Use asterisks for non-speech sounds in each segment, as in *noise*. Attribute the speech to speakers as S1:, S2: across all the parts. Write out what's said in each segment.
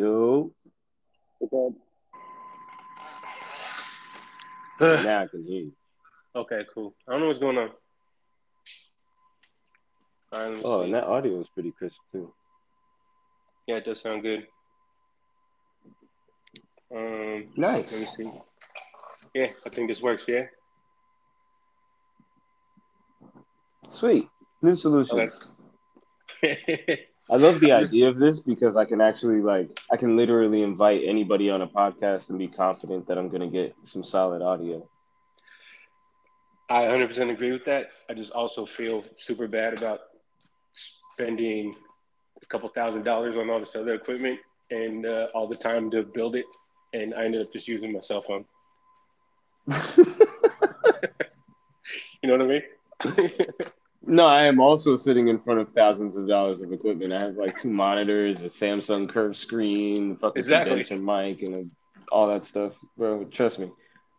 S1: Yo.
S2: What's up? *sighs*
S1: now I can hear you.
S2: Okay, cool. I don't know what's going on. Right,
S1: Oh,
S2: see.
S1: and that audio is pretty crisp too.
S2: Yeah, it does sound good. Um,
S1: Nice.
S2: let me see. Yeah, I think this works. Yeah.
S1: Sweet. New solution.
S2: Okay. *laughs*
S1: I love the *laughs* idea of this because I can actually like I can literally invite anybody on a podcast and be confident that I'm gonna get some solid audio.
S2: I 100% agree with that. I just also feel super bad about spending a couple thousand dollars on all this other equipment and uh, all the time to build it, and I ended up just using my cell phone. *laughs* *laughs* You know what I mean?
S1: No, I am also sitting in front of thousands of dollars of equipment. I have like two monitors, a Samsung curved screen, fucking
S2: Exactly.
S1: condenser mic, and all that stuff, bro. Trust me,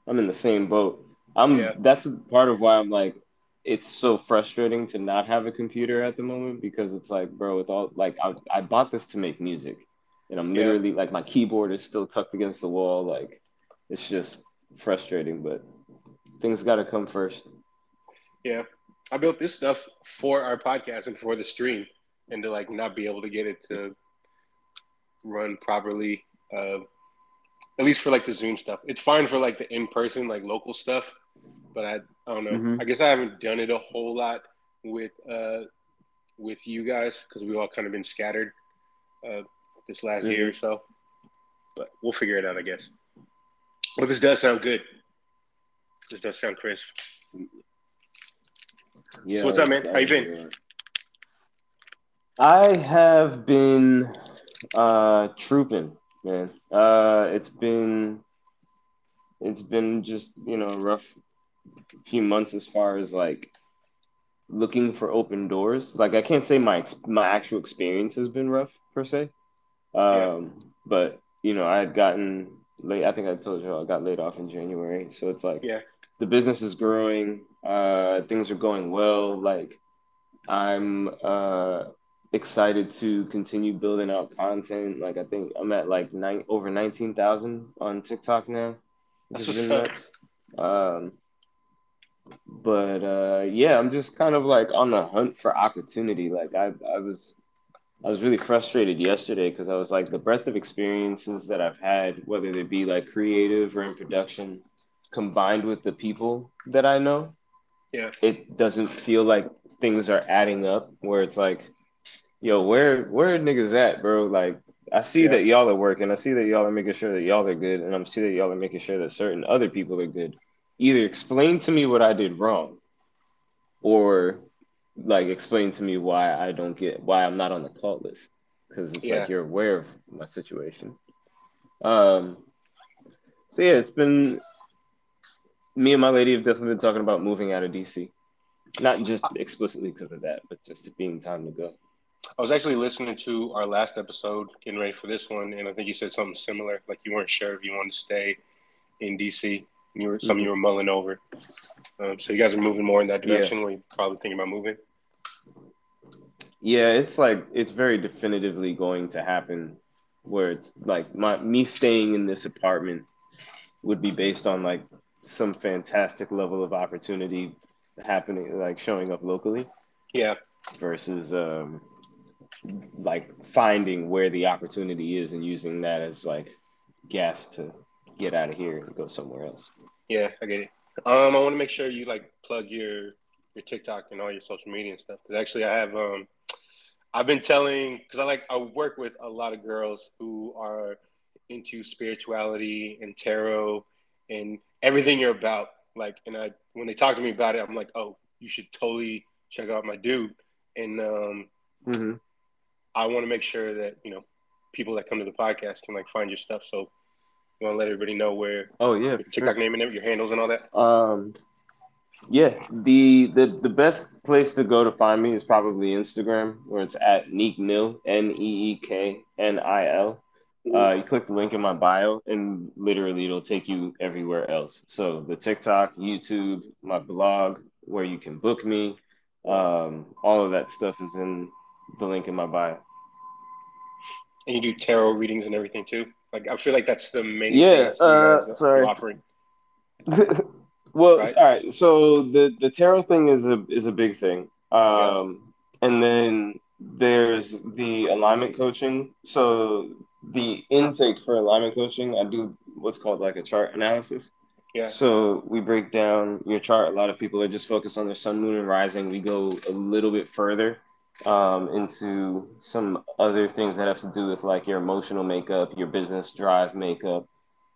S1: I'm in the same boat. I'm.
S2: Yeah.
S1: That's part of why I'm like, it's so frustrating to not have a computer at the moment because it's like, bro, with all like I I bought this to make music, and I'm
S2: Yeah.
S1: literally like my keyboard is still tucked against the wall. Like, it's just frustrating, but things got to come first.
S2: Yeah, I built this stuff for our podcast and for the stream, and to like not be able to get it to run properly. Uh, at least for like the Zoom stuff, it's fine for like the in person, like local stuff. But I, I don't know.
S1: Mhm.
S2: I guess I haven't done it a whole lot with uh, with you guys because we've all kind of been scattered uh, this last year or so. But we'll figure it out, I guess. Well, this does sound good. This does sound crisp.
S1: Yeah.
S2: So what's up, man? How you been?
S1: I have been uh trooping, man. Uh it's been it's been just, you know, a rough few months as far as like looking for open doors. Like I can't say my ex- my actual experience has been rough per se. Um
S2: Yeah.
S1: but you know, I had gotten late I think I told you I got laid off in January. So it's like
S2: Yeah.
S1: the business is growing uh things are going well. Like i'm uh excited to continue building out content. Like i think i'm at like nine over 19000 on tiktok now
S2: That's what's up.
S1: um but uh yeah i'm just kind of like on the hunt for opportunity. Like i i was I was really frustrated yesterday because I was like the breadth of experiences that I've had, whether they be like creative or in production, combined with the people that I know,
S2: Yeah.
S1: it doesn't feel like things are adding up. Where it's like, yo, where where are niggas at, bro? Like, I see
S2: Yeah.
S1: that y'all are working. I see that y'all are making sure that y'all are good, and I'm see that y'all are making sure that certain other people are good. Either explain to me what I did wrong, or like explain to me why I don't get why I'm not on the call list because it's
S2: Yeah.
S1: like you're aware of my situation. Um, so yeah, it's been me and my lady have definitely been talking about moving out of DC, not just explicitly because of that, but just it being time to go.
S2: I was actually listening to our last episode, getting ready for this one, and I think you said something similar. Like you weren't sure if you wanted to stay in DC. And you were something you were mulling over. Um, so you guys are moving more in that
S1: Yeah.
S2: direction. Where you probably thinking about moving.
S1: Yeah, it's like it's very definitively going to happen where it's like my me staying in this apartment would be based on like some fantastic level of opportunity happening like showing up locally
S2: Yeah,
S1: versus um like finding where the opportunity is and using that as like gas to get out of here and go somewhere else.
S2: yeah, I get it. Um, I want to make sure you like plug your your TikTok and all your social media and stuff. Because actually, I have um, I've been telling because I like I work with a lot of girls who are into spirituality and tarot and everything you're about. Like, and I when they talk to me about it, I'm like, oh, you should totally check out my dude. And um,
S1: Mm-hmm.
S2: I want to make sure that you know people that come to the podcast can like find your stuff. So you want to let everybody know where
S1: Oh yeah,
S2: your TikTok
S1: sure.
S2: name and your handles and all that.
S1: Um, yeah, the the the best place to go to find me is probably Instagram, where it's at Neek Nil, N E E K N I L. Uh, you click the link in my bio, and literally it'll take you everywhere else. So the TikTok, YouTube, my blog, where you can book me, um, all of that stuff is in the link in my bio.
S2: And you do tarot readings and everything too. Like I feel like that's the main
S1: yeah,
S2: thing
S1: uh, sorry.
S2: offering. *laughs*
S1: well,
S2: Right.
S1: all right. So the the tarot thing is a is a big thing. Um, and then there's the alignment coaching. So the intake for alignment coaching, I do what's called like a chart analysis.
S2: Yeah.
S1: So we break down your chart. A lot of people are just focused on their sun, moon, and rising. We go a little bit further um, into some other things that have to do with like your emotional makeup, your business drive makeup,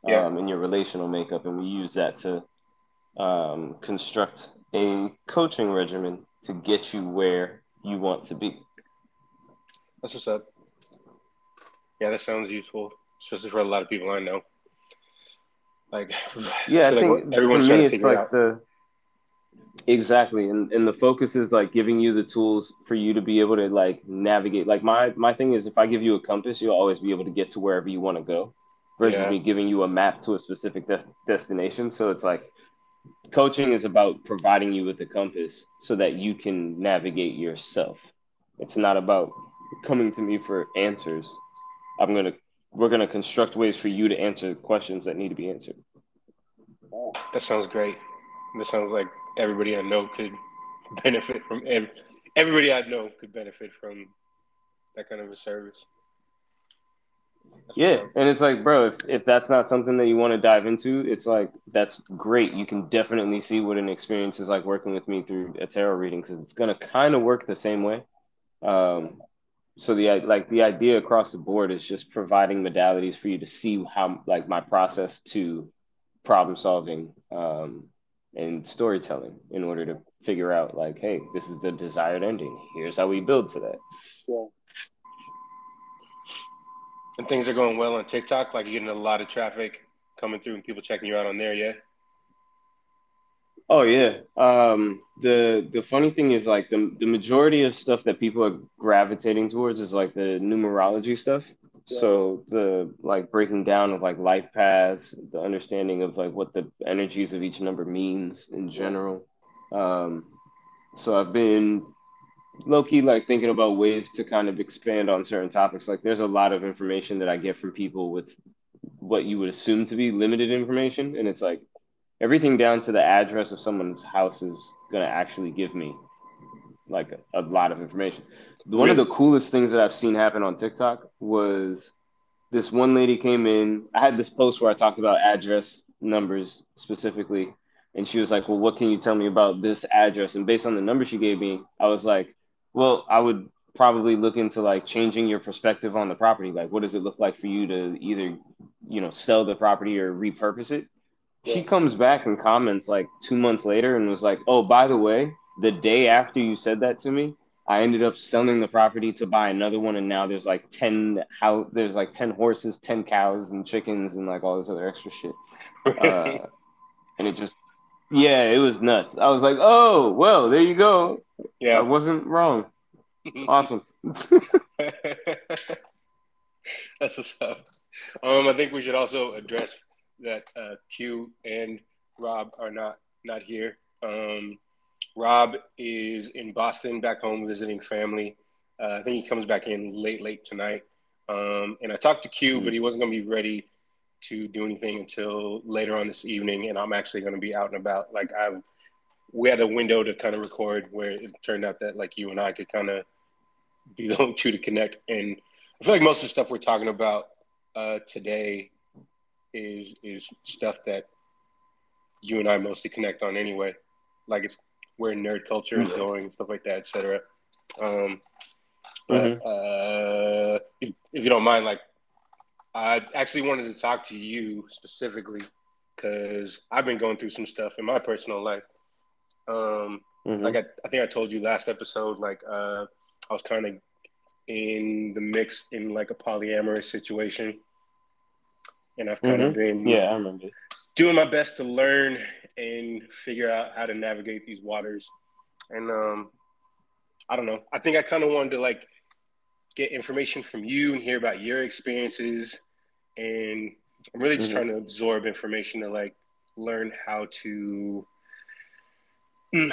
S2: Yeah.
S1: um, and your relational makeup, and we use that to um, construct a coaching regimen to get you where you want to be.
S2: That's what's up. Yeah, that sounds useful, especially for a lot of people I know. Like, *laughs*
S1: Yeah, I,
S2: feel
S1: think
S2: like everyone's trying to figure it
S1: like
S2: out.
S1: the exactly, and and the focus is like giving you the tools for you to be able to like navigate. Like my my thing is, if I give you a compass, you'll always be able to get to wherever you want to go, versus
S2: Yeah.
S1: me giving you a map to a specific des- destination. So it's like coaching is about providing you with a compass so that you can navigate yourself. It's not about coming to me for answers. I'm gonna we're gonna construct ways for you to answer questions that need to be answered.
S2: That sounds great. That sounds like everybody I know could *laughs* benefit from. Every, everybody I know could benefit from that kind of a service. That's
S1: Yeah, and it's like, bro, if, if that's not something that you want to dive into, it's like that's great. You can definitely see what an experience is like working with me through a tarot reading because it's gonna kind of work the same way. Um, so the like the idea across the board is just providing modalities for you to see how like my process to problem solving um, and storytelling in order to figure out like, hey, this is the desired ending. Here's how we build to that.
S2: yeah And things are going well on TikTok. Like you're getting a lot of traffic coming through and people checking you out on there. Yeah.
S1: Oh yeah. Um, the the funny thing is like the the majority of stuff that people are gravitating towards is like the numerology stuff. So the like breaking down of like life paths, the understanding of like what the energies of each number means in general. Um, so I've been low key like thinking about ways to kind of expand on certain topics. Like there's a lot of information that I get from people with what you would assume to be limited information, and it's like everything down to the address of someone's house is gonna actually give me like a, a lot of information. One of the coolest things that I've seen happen on TikTok was this one lady came in. I had this post where I talked about address numbers specifically, and she was like, "Well, what can you tell me about this address?" And based on the number she gave me, I was like, "Well, I would probably look into like changing your perspective on the property. Like, what does it look like for you to either, you know, sell the property or repurpose it?" She comes back and comments like two months later and was like, "Oh, by the way, the day after you said that to me, I ended up selling the property to buy another one, and now there's like ten how there's like ten horses, ten cows, and chickens, and like all this other extra shit. *laughs* Uh, and it just, yeah, it was nuts. I was like, oh, well, there you go.
S2: Yeah, I
S1: wasn't wrong. Awesome. *laughs*
S2: That's what's up. Um, I think we should also address that uh, Q and Rob are not not here. Um, Rob is in Boston, back home visiting family. Uh, I think he comes back in late, late tonight. Um, and I talked to Q, but he wasn't going to be ready to do anything until later on this evening. And I'm actually going to be out and about. Like I, we had a window to kind of record where it turned out that like you and I could kind of be the *laughs* only two to connect. And I feel like most of the stuff we're talking about uh, today is is stuff that you and I mostly connect on anyway. Like it's where nerd culture is going and stuff like that, etc. Um, but uh, if, if you don't mind, like I actually wanted to talk to you specifically because I've been going through some stuff in my personal life. Um,
S1: Mhm.
S2: like I, I think I told you last episode, like uh, I was kind of in the mix in like a polyamorous situation, and I've kind of been
S1: yeah, I remember.
S2: doing my best to learn and figure out how to navigate these waters. And um, I don't know. I think I kind of wanted to like get information from you and hear about your experiences. And I'm really just
S1: Mhm.
S2: trying to absorb information to like learn how to mm,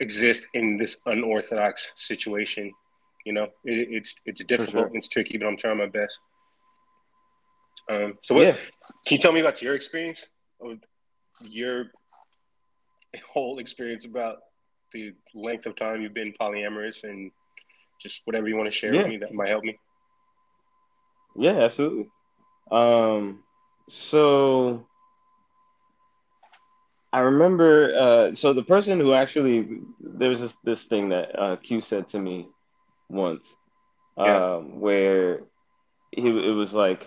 S2: exist in this unorthodox situation. You know, it, it's it's difficult, sure. it's tricky, but I'm trying my best. Um, so, what yeah. can you tell me about your experience, your whole experience about the length of time you've been polyamorous, and just whatever you want to share yeah. with me that might help me?
S1: Yeah, absolutely. Um, so I remember. Uh, so the person who actually there's this this thing that uh, Q said to me once, yeah. um, where he it was like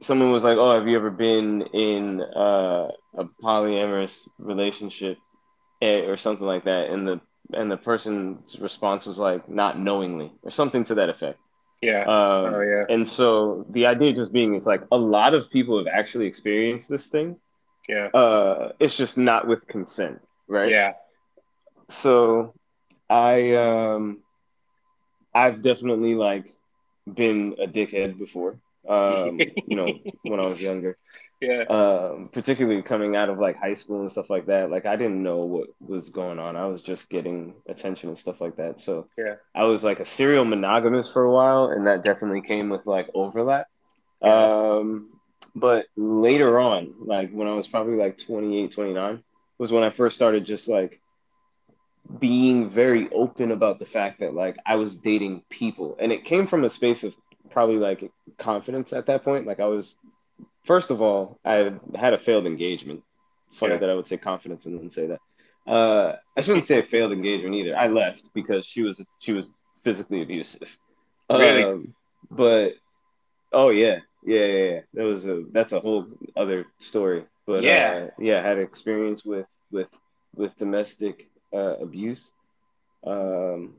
S1: someone was like, "Oh, have you ever been in uh, a polyamorous relationship eh, or something like that?" And the and the person's response was like, "Not knowingly" or something to that effect.
S2: Yeah.
S1: Um, oh yeah. And so the idea just being, it's like a lot of people have actually experienced this thing.
S2: Yeah.
S1: Uh, it's just not with consent, right?
S2: Yeah.
S1: So, I um, I've definitely like been a dickhead before. Um, you know, *laughs* when I was younger.
S2: Yeah.
S1: Um, particularly coming out of like high school and stuff like that. Like I didn't know what was going on. I was just getting attention and stuff like that. So
S2: yeah,
S1: I was like a serial monogamous for a while, and that definitely came with like overlap. Yeah. Um, but later on, like when I was probably like 28, 29, was when I first started just like being very open about the fact that like I was dating people, and it came from a space of probably like confidence at that point. Like I was, first of all, I had a failed engagement. Funny yeah. that I would say confidence and then say that. Uh, I shouldn't say a failed engagement either. I left because she was she was physically abusive.
S2: Really?
S1: Um, but oh yeah, yeah, yeah, yeah. That was a that's a whole other story. But
S2: yeah,
S1: uh, yeah, I had experience with with with domestic uh, abuse. Um,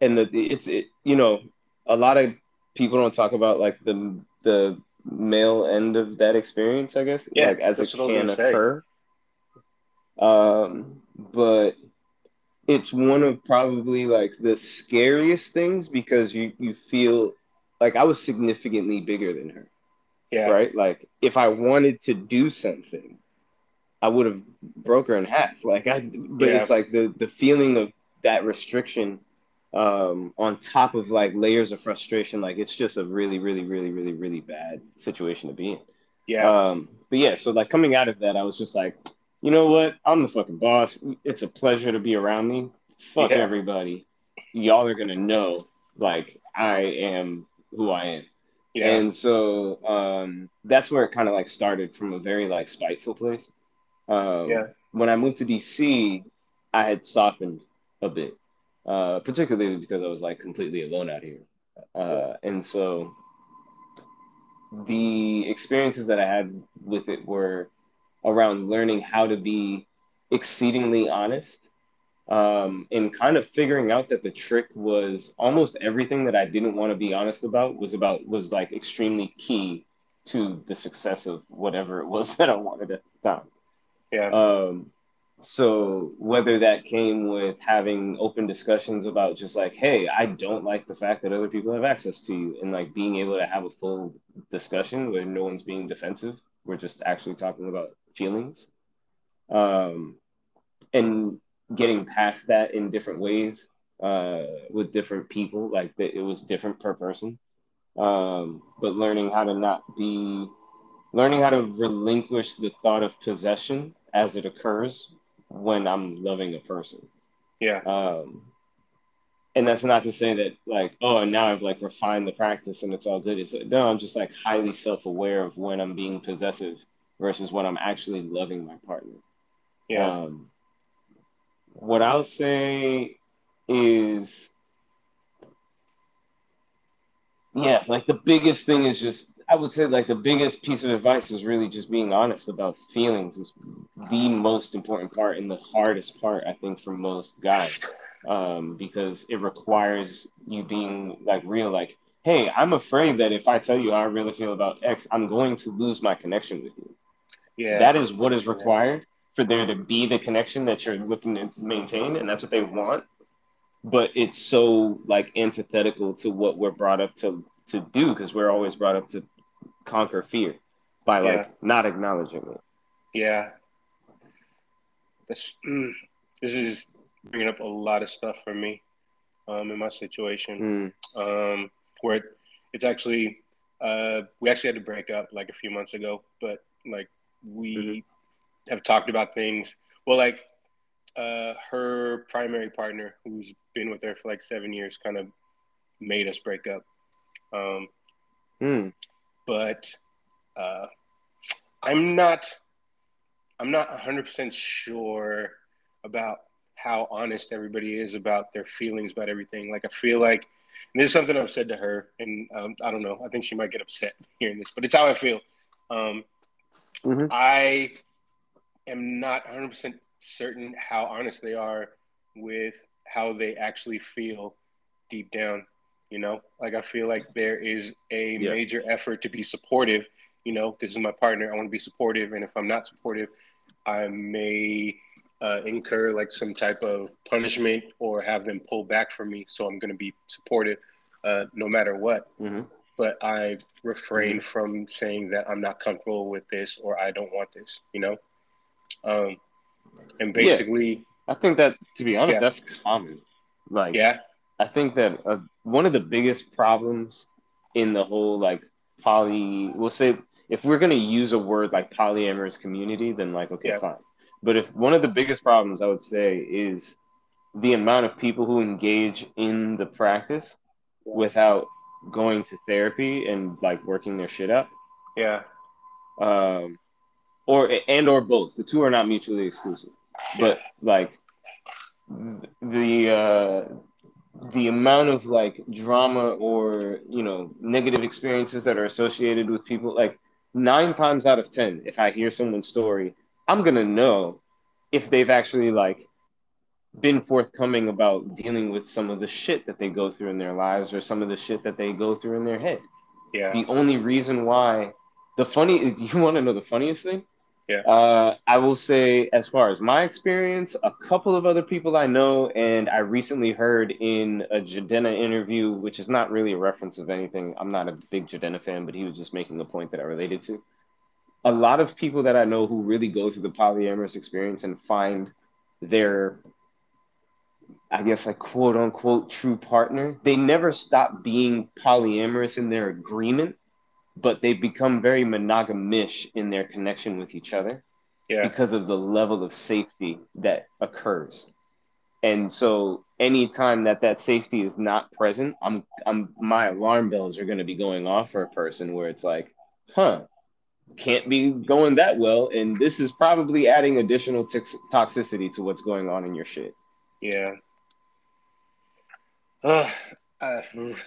S1: and the it's it you know a lot of people don't talk about like the the male end of that experience, I guess.
S2: Yeah,
S1: like as it can occur. Um, but it's one of probably like the scariest things because you you feel like I was significantly bigger than her.
S2: Yeah.
S1: Right? Like if I wanted to do something, I would have broke her in half. Like I but yeah. it's like the the feeling of that restriction um, on top of like layers of frustration. Like it's just a really, really, really, really, really bad situation to be in.
S2: Yeah.
S1: Um, but yeah, so like coming out of that, I was just like, you know what? I'm the fucking boss. It's a pleasure to be around me. Fuck yeah. everybody. Y'all are gonna know like I am who I am. Yeah. And so um, that's where it kind of like started from a very like spiteful place. Um,
S2: yeah.
S1: When I moved to DC, I had softened a bit uh, particularly because I was like completely alone out here. Uh, and so the experiences that I had with it were around learning how to be exceedingly honest um, and kind of figuring out that the trick was almost everything that I didn't want to be honest about was about was like extremely key to the success of whatever it was *laughs* that I wanted at the time.
S2: Yeah.
S1: Um, so whether that came with having open discussions about just like hey i don't like the fact that other people have access to you and like being able to have a full discussion where no one's being defensive we're just actually talking about feelings. Um and getting past that in different ways uh with different people like it was different per person. Um but learning how to not be learning how to relinquish the thought of possession as it occurs when I'm loving a person.
S2: Yeah.
S1: Um, and that's not to say that like, oh, and now I've like refined the practice and it's all good. It's like, no, I'm just like highly self-aware of when I'm being possessive versus when I'm actually loving my partner.
S2: Yeah.
S1: Um, what I'll say is, yeah, like the biggest thing is just I would say like the biggest piece of advice is really just being honest about feelings is the most important part and the hardest part I think for most guys. Um, because it requires you being like real like hey I'm afraid that if I tell you how I really feel about X I'm going to lose my connection with you.
S2: Yeah.
S1: That is what is required for there to be the connection that you're looking to maintain and that's what they want. But it's so like antithetical to what we're brought up to to do because we're always brought up to conquer fear by like yeah. not acknowledging it.
S2: Yeah. This mm, this is bringing up a lot of stuff for me. um, in my situation, mm. um, where it, it's actually uh, we actually had to break up like a few months ago, but like we mm-hmm. have talked about things. Well, like uh, her primary partner, who's been with her for like seven years, kind of made us break up. Um, mm. But uh, I'm not. I'm not 100% sure about how honest everybody is about their feelings about everything. Like I feel like this is something I've said to her, and um, I don't know. I think she might get upset *laughs* hearing this, but it's how I feel. Um, mm-hmm. I am not 100 percent certain how honest they are with how they actually feel deep down. You know, like I feel like there is a yeah. major effort to be supportive. You know, this is my partner. I want to be supportive, and if I'm not supportive, I may uh, incur like some type of punishment or have them pull back from me. So I'm going to be supportive uh, no matter what. Mm-hmm. But I refrain mm-hmm. from saying that I'm not comfortable with this or I don't want this, you know? Um, and basically, yeah.
S1: I think that to be honest, yeah. that's common. Like,
S2: yeah,
S1: I think that uh, one of the biggest problems in the whole like poly, we'll say, if we're going to use a word like polyamorous community, then like, okay, yeah. fine. But if one of the biggest problems I would say is the amount of people who engage in the practice without going to therapy and like working their shit up.
S2: Yeah.
S1: Um, or and or both. The two are not mutually exclusive. But like the uh, the amount of like drama or you know negative experiences that are associated with people like nine times out of ten if i hear someone's story I'm gonna know if they've actually like been forthcoming about dealing with some of the shit that they go through in their lives or some of the shit that they go through in their head.
S2: Yeah.
S1: The only reason why the funny *laughs* do you want to know the funniest thing?
S2: Yeah.
S1: Uh, I will say, as far as my experience, a couple of other people I know, and I recently heard in a Jidenna interview, which is not really a reference of anything. I'm not a big Jidenna fan, but he was just making a point that I related to a lot of people that I know who really go through the polyamorous experience and find their, I guess, like quote unquote true partner, they never stop being polyamorous in their agreement, but they become very monogamish in their connection with each other
S2: yeah.
S1: because of the level of safety that occurs. And so anytime that that safety is not present, I'm, I'm, my alarm bells are going to be going off for a person where it's like, huh, can't be going that well. And this is probably adding additional t- toxicity to what's going on in your shit.
S2: Yeah. Uh, *sighs* I,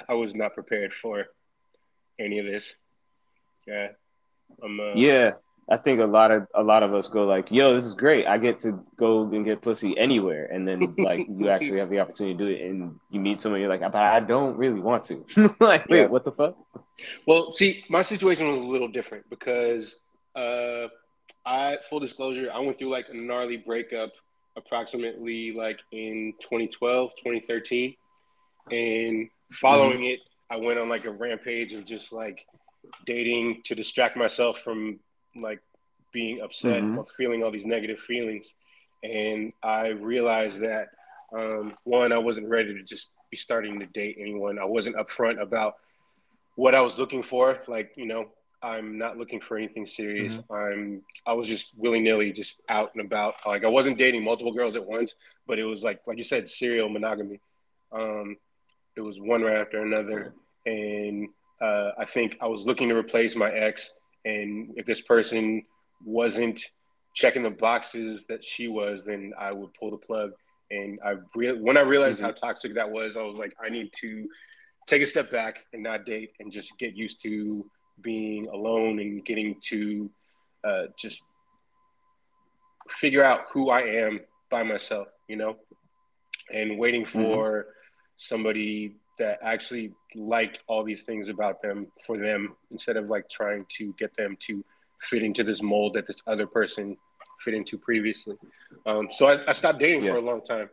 S2: I was not prepared for any of this. Uh,
S1: yeah. I think a lot of a lot of us go like, "Yo, this is great. I get to go and get pussy anywhere," and then *laughs* like you actually have the opportunity to do it, and you meet someone, you're like, "But I don't really want to." *laughs* like, wait, yeah. what the fuck?
S2: Well, see, my situation was a little different because, uh, I full disclosure, I went through like a gnarly breakup approximately like in 2012, 2013, and following mm-hmm. it, I went on like a rampage of just like dating to distract myself from like being upset mm-hmm. or feeling all these negative feelings. And I realized that um, one, I wasn't ready to just be starting to date anyone. I wasn't upfront about what I was looking for. Like, you know, I'm not looking for anything serious. Mm-hmm. I'm I was just willy nilly just out and about. Like I wasn't dating multiple girls at once, but it was like like you said, serial monogamy. Um, it was one right after another, and uh, I think I was looking to replace my ex, and if this person wasn't checking the boxes that she was, then I would pull the plug. And I re- when I realized mm-hmm. how toxic that was, I was like, I need to take a step back and not date and just get used to being alone and getting to uh, just figure out who I am by myself, you know, and waiting mm-hmm. for mm-hmm. somebody that actually liked all these things about them for them instead of like trying to get them to fit into this mold that this other person fit into previously. Um, so I, I, stopped dating yeah. for a long time.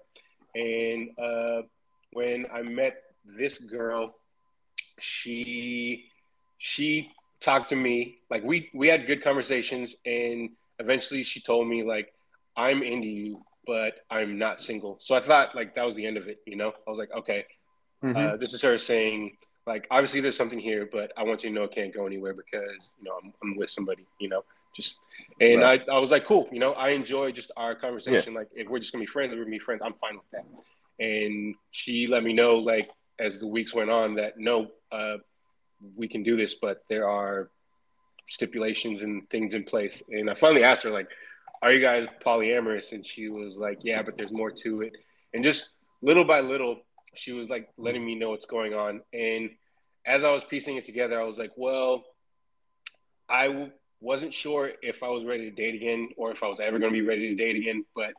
S2: And uh, when I met this girl, she she talked to me like we we had good conversations and eventually she told me like I'm into you but I'm not single. So I thought like that was the end of it. You know, I was like, okay, mm-hmm. uh, this is her saying like obviously there's something here, but I want you to know it can't go anywhere because you know I'm, I'm with somebody. You know, just and right. I, I was like, cool. You know, I enjoy just our conversation. Yeah. Like if we're just gonna be friends, we're gonna be friends. I'm fine with that. And she let me know like as the weeks went on that no, uh, we can do this, but there are stipulations and things in place. And I finally asked her like, are you guys polyamorous? And she was like, yeah, but there's more to it. And just little by little, she was like letting me know what's going on. And as I was piecing it together, I was like, well, I w- wasn't sure if I was ready to date again or if I was ever going to be ready to date again. But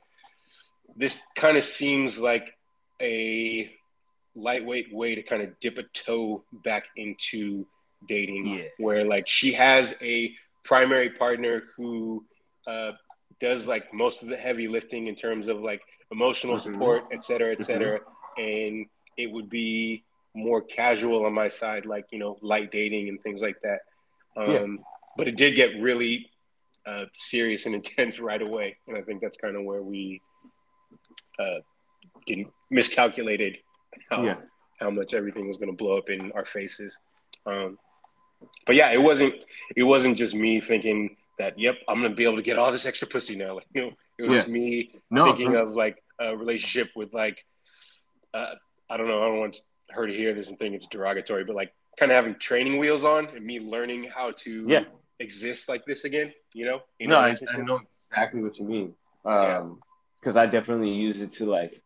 S2: this kind of seems like a lightweight way to kind of dip a toe back into dating, yeah. where like she has a primary partner who uh, does like most of the heavy lifting in terms of like emotional mm-hmm. support, et cetera, et mm-hmm. cetera. Mm-hmm. And it would be more casual on my side, like, you know, light dating and things like that. Um, yeah. But it did get really uh, serious and *laughs* intense right away. And I think that's kind of where we uh, didn't miscalculated how, yeah. how much everything was going to blow up in our faces. Um, but yeah, it wasn't, it wasn't just me thinking, that yep i'm gonna be able to get all this extra pussy now like *laughs* you know it was yeah. me no, thinking of like a relationship with like uh, i don't know i don't want her to hear this and think it's derogatory but like kind of having training wheels on and me learning how to
S1: yeah.
S2: exist like this again you know
S1: no I, I, know exactly what you mean um because yeah. i definitely use it to like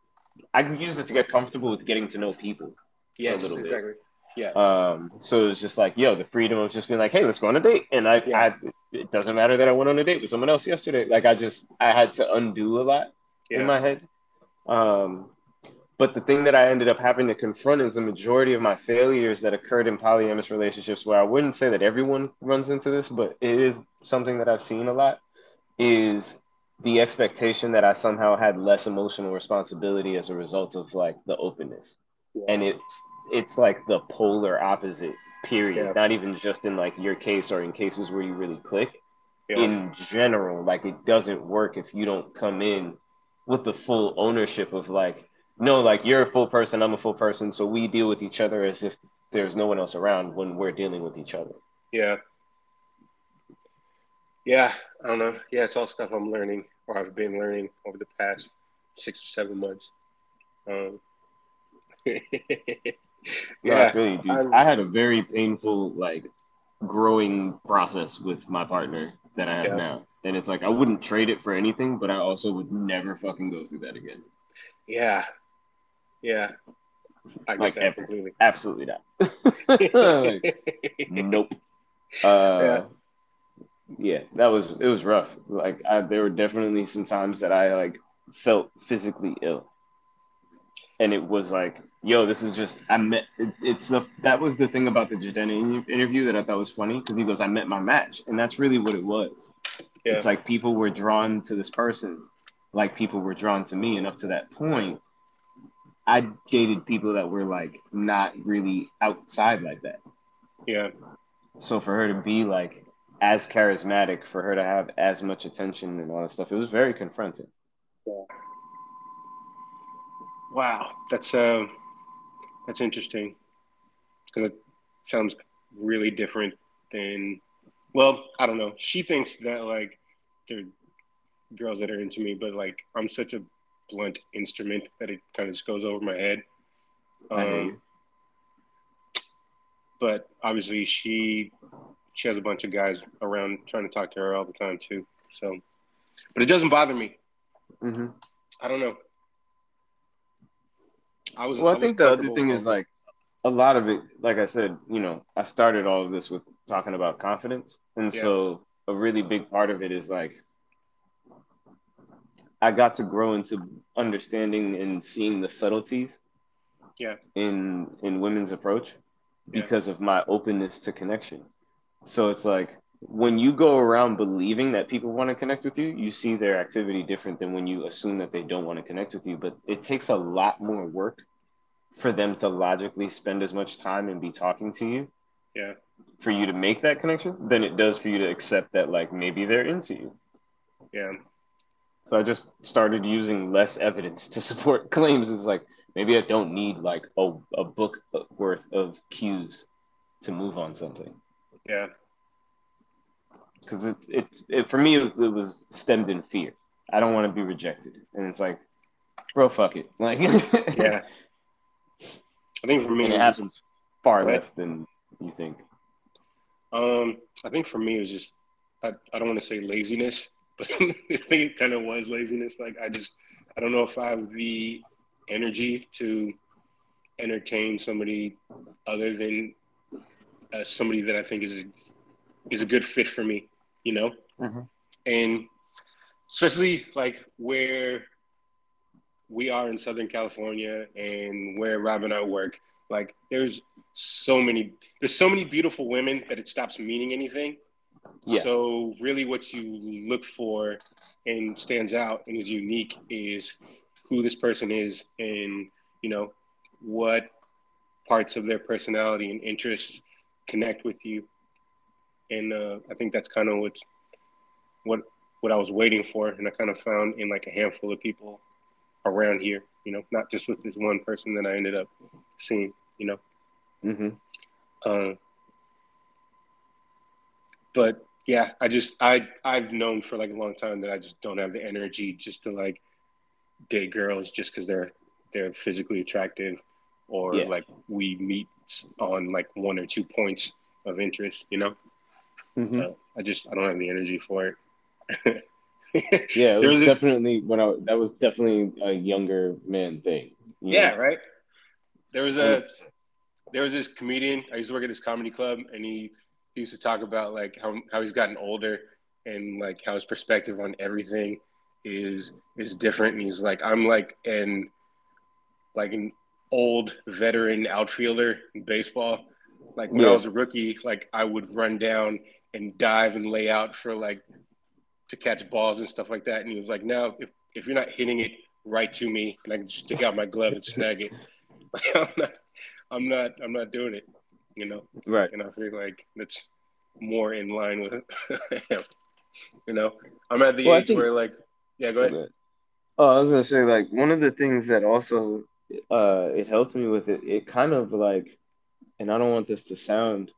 S1: i can use it to get comfortable with getting to know people
S2: yes exactly bit. Yeah.
S1: Um, so it's just like, yo, the freedom of just being like, hey, let's go on a date. And I, yeah. I, it doesn't matter that I went on a date with someone else yesterday. Like I just, I had to undo a lot yeah. in my head. Um, but the thing that I ended up having to confront is the majority of my failures that occurred in polyamorous relationships, where I wouldn't say that everyone runs into this, but it is something that I've seen a lot, is the expectation that I somehow had less emotional responsibility as a result of like the openness. Yeah. And it's it's like the polar opposite period yeah. not even just in like your case or in cases where you really click yeah. in general like it doesn't work if you don't come in with the full ownership of like no like you're a full person i'm a full person so we deal with each other as if there's no one else around when we're dealing with each other
S2: yeah yeah i don't know yeah it's all stuff i'm learning or i've been learning over the past six or seven months um *laughs*
S1: yeah, really, I had a very painful like growing process with my partner that I have yeah. now. And it's like I wouldn't trade it for anything, but I also would never fucking go through that again.
S2: Yeah. Yeah.
S1: I get like, that ever. completely. Absolutely not. like, *laughs* nope. Uh, yeah. yeah, that was it was rough. Like I, there were definitely some times that I like felt physically ill. And it was like yo, this is just I met. It, it's the that was the thing about the Jidenna interview that I thought was funny because he goes, I met my match, and that's really what it was. Yeah. It's like people were drawn to this person, like people were drawn to me, and up to that point, I dated people that were like not really outside like that.
S2: Yeah.
S1: So for her to be like as charismatic, for her to have as much attention and all that stuff, it was very confronting.
S2: Yeah. Wow, that's uh that's interesting because it sounds really different than. Well, I don't know. She thinks that like they're girls that are into me, but like I'm such a blunt instrument that it kind of just goes over my head. Um, but obviously, she she has a bunch of guys around trying to talk to her all the time too. So, but it doesn't bother me.
S1: Mm-hmm.
S2: I don't know.
S1: I was. Well, I, I think the other thing is like a lot of it. Like I said, you know, I started all of this with talking about confidence, and yeah. so a really big part of it is like I got to grow into understanding and seeing the subtleties.
S2: Yeah.
S1: In in women's approach, because yeah. of my openness to connection. So it's like when you go around believing that people want to connect with you, you see their activity different than when you assume that they don't want to connect with you. But it takes a lot more work for them to logically spend as much time and be talking to you.
S2: Yeah.
S1: For you to make that connection than it does for you to accept that like maybe they're into you.
S2: Yeah.
S1: So I just started using less evidence to support *laughs* claims. It's like maybe I don't need like a, a book worth of cues to move on something.
S2: Yeah.
S1: Because it, it, it, for me, it, it was stemmed in fear. I don't want to be rejected. And it's like, bro, fuck it. *laughs* Like,
S2: yeah. I think for me,
S1: and it happens far less than you think.
S2: Um, I think for me, it was just, I, I don't want to say laziness, but I think it kind of was laziness. Like, I just, I don't know if I have the energy to entertain somebody other than uh, somebody that I think is is a good fit for me, you know,
S1: mm-hmm.
S2: and especially like where we are in Southern California and where Rob and I work. Like, there's so many there's so many beautiful women that it stops meaning anything. Yeah. So really, what you look for and stands out and is unique is who this person is and you know what parts of their personality and interests connect with you and uh, i think that's kind of what what what i was waiting for and i kind of found in like a handful of people around here you know not just with this one person that i ended up seeing you know
S1: mm-hmm.
S2: uh, but yeah i just i i've known for like a long time that i just don't have the energy just to like date girls just because they're they're physically attractive or yeah. like we meet on like one or two points of interest, you know.
S1: Mm-hmm. So
S2: I just I don't have the energy for it. *laughs*
S1: yeah, it was, was definitely when I that was definitely a younger man thing.
S2: Yeah, know? right. There was a there was this comedian. I used to work at this comedy club, and he, he used to talk about like how how he's gotten older and like how his perspective on everything is is different. And he's like, I'm like an like an old veteran outfielder in baseball. Like when yeah. I was a rookie, like I would run down and dive and lay out for like to catch balls and stuff like that. And he was like, now if if you're not hitting it right to me, and I can stick out my glove and snag it, *laughs* I'm not, I'm not, I'm not doing it." You know,
S1: right?
S2: And I feel like that's more in line with *laughs* him. you know, I'm at the well, age think, where like, yeah, go ahead.
S1: Oh, I was gonna say like one of the things that also uh, it helped me with it. It kind of like, and I don't want this to sound,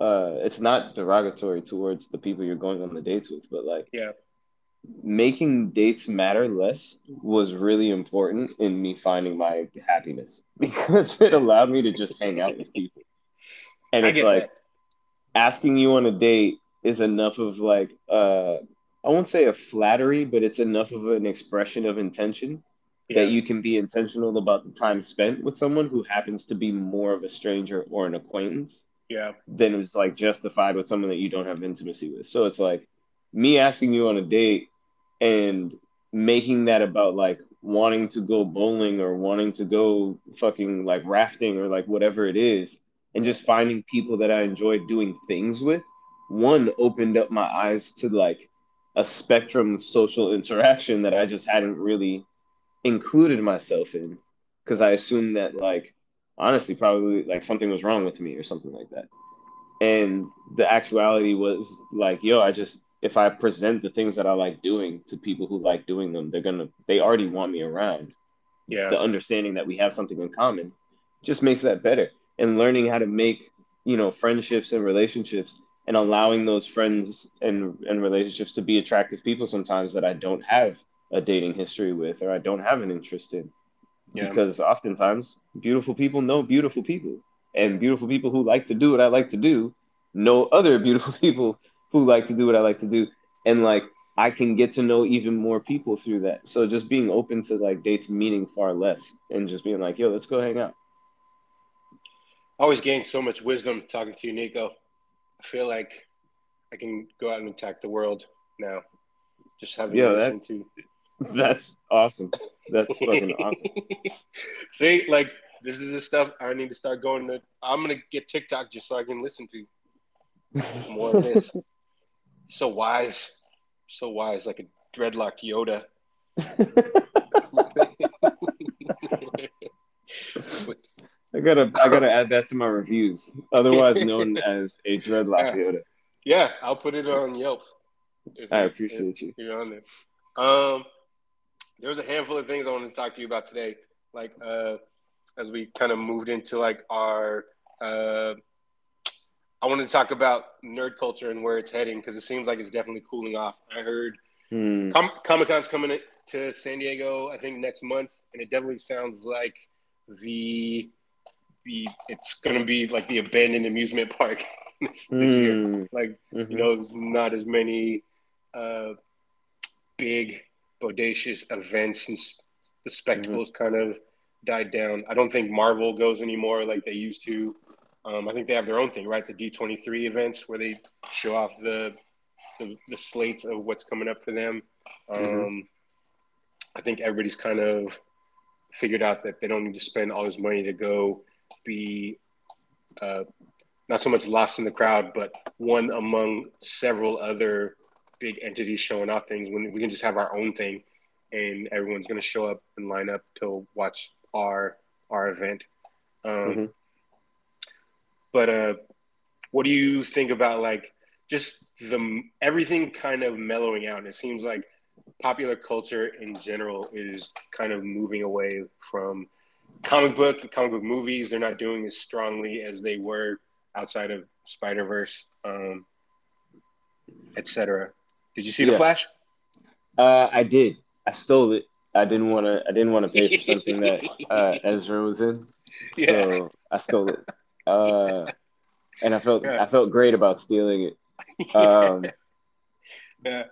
S1: uh, it's not derogatory towards the people you're going on the dates with, but like,
S2: yeah,
S1: making dates matter less was really important in me finding my happiness *laughs* because it allowed me to just hang out with people. And it's like that. asking you on a date is enough of like uh I won't say a flattery, but it's enough of an expression of intention yeah. that you can be intentional about the time spent with someone who happens to be more of a stranger or an acquaintance.
S2: Yeah.
S1: Than is like justified with someone that you don't have intimacy with. So it's like me asking you on a date and making that about like wanting to go bowling or wanting to go fucking like rafting or like whatever it is and just finding people that I enjoy doing things with one opened up my eyes to like a spectrum of social interaction that I just hadn't really included myself in because I assumed that like honestly probably like something was wrong with me or something like that. And the actuality was like, yo, I just if I present the things that I like doing to people who like doing them, they're gonna they already want me around.
S2: Yeah.
S1: The understanding that we have something in common just makes that better. And learning how to make, you know, friendships and relationships and allowing those friends and, and relationships to be attractive people sometimes that I don't have a dating history with or I don't have an interest in. Yeah. Because oftentimes beautiful people know beautiful people. And beautiful people who like to do what I like to do know other *laughs* beautiful people who like to do what I like to do. And like I can get to know even more people through that. So just being open to like dates meaning far less and just being like, yo, let's go hang out.
S2: Always gain so much wisdom talking to you, Nico. I feel like I can go out and attack the world now. Just having yeah, listened that, to *laughs*
S1: That's awesome. That's fucking awesome. *laughs*
S2: See, like this is the stuff I need to start going to. I'm gonna get TikTok just so I can listen to more of this. *laughs* so wise, so wise, like a dreadlocked Yoda.
S1: I gotta, I gotta add that to my *laughs* reviews. Otherwise known *laughs* as a dreadlock Yoda.
S2: Yeah, I'll put it on Yelp.
S1: I appreciate you.
S2: You're on there. Um, there's a handful of things I wanted to talk to you about today. Like uh, as we kind of moved into like our, uh, I wanted to talk about nerd culture and where it's heading because it seems like it's definitely cooling off. I heard
S1: Hmm.
S2: Com- Comic Con's coming to San Diego, I think next month, and it definitely sounds like the the it's gonna be like the abandoned amusement park *laughs* this, this year.
S1: Hmm.
S2: Like
S1: Mhm.
S2: you know, there's not as many uh, big, bodacious events and the spectacles kind of died down. I don't think Marvel goes anymore like they used to. Um, I think they have their own thing, right? The D23 events where they show off the the, the slates of what's coming up for them. Um,
S1: Mhm.
S2: I think everybody's kind of figured out that they don't need to spend all this money to go be uh, not so much lost in the crowd, but one among several other big entities showing off things when we can just have our own thing and everyone's going to show up and line up to watch our our event. Um,
S1: Mhm.
S2: But uh, what do you think about like just the everything kind of mellowing out? And it seems like popular culture in general is kind of moving away from comic book comic book movies. They're not doing as strongly as they were outside of Spider Verse, um, etc. Did you see the Flash?
S1: Uh, I did. I stole it. I didn't want to. I didn't want to pay for something that *laughs* uh, Ezra was in,
S2: Yeah,
S1: so I stole it. Uh, and I felt
S2: Yeah.
S1: I felt great about stealing it. *laughs* Um,
S2: yeah,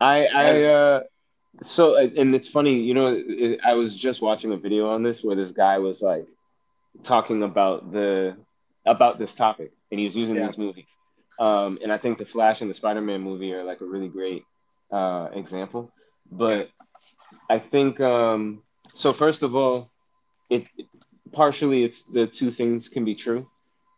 S1: I I uh, so and it's funny, you know, I was just watching a video on this where this guy was like talking about the about this topic, and he was using
S2: Yeah.
S1: these movies. Um, and I think the Flash and the Spider-Man movie are like a really great uh, example. But I think um, so. First of all, it partially it's the two things can be true.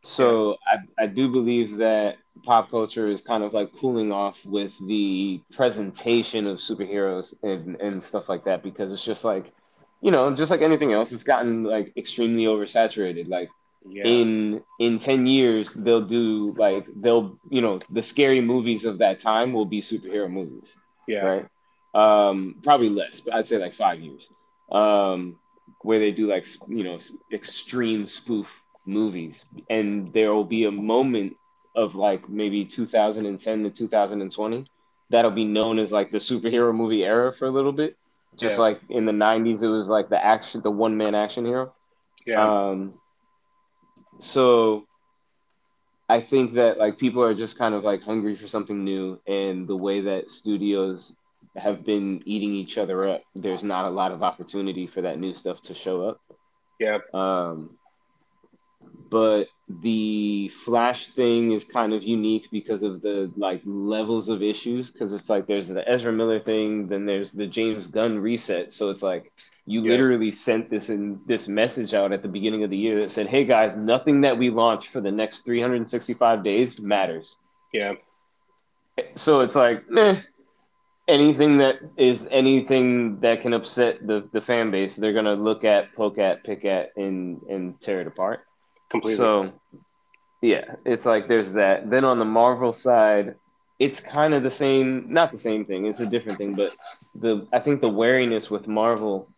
S1: So I, I do believe that pop culture is kind of like cooling off with the presentation of superheroes and, and stuff like that because it's just like you know just like anything else it's gotten like extremely oversaturated. Like
S2: yeah,
S1: in in 10 years they'll do like they'll you know the scary movies of that time will be superhero movies
S2: yeah,
S1: right? Um probably less but i'd say like five years. Um where they do like you know extreme spoof movies. And there will be a moment of like maybe 2010 to 2020 that'll be known as like the superhero movie era for a little bit just
S2: Yeah.
S1: like in the 90s it was like the action the one man action hero
S2: yeah,
S1: um, so I think that like people are just kind of like hungry for something new, and the way that studios have been eating each other up, there's not a lot of opportunity for that new stuff to show up.
S2: yeah,
S1: Um, but the Flash thing is kind of unique because of the like levels of issues. Because it's like there's the Ezra Miller thing, then there's the James Gunn reset. So it's like you
S2: Yeah.
S1: literally sent this in this message out at the beginning of the year that said, "Hey guys, nothing that we launch for the next 365 days matters."
S2: yeah,
S1: So it's like, meh. Anything that is anything that can upset the, the fan base, they're gonna look at, poke at, pick at, and and tear it apart.
S2: Completely.
S1: So, yeah, it's like there's that. Then on the Marvel side, it's kind of the same, not the same thing. It's a different thing, but the I think the wariness with Marvel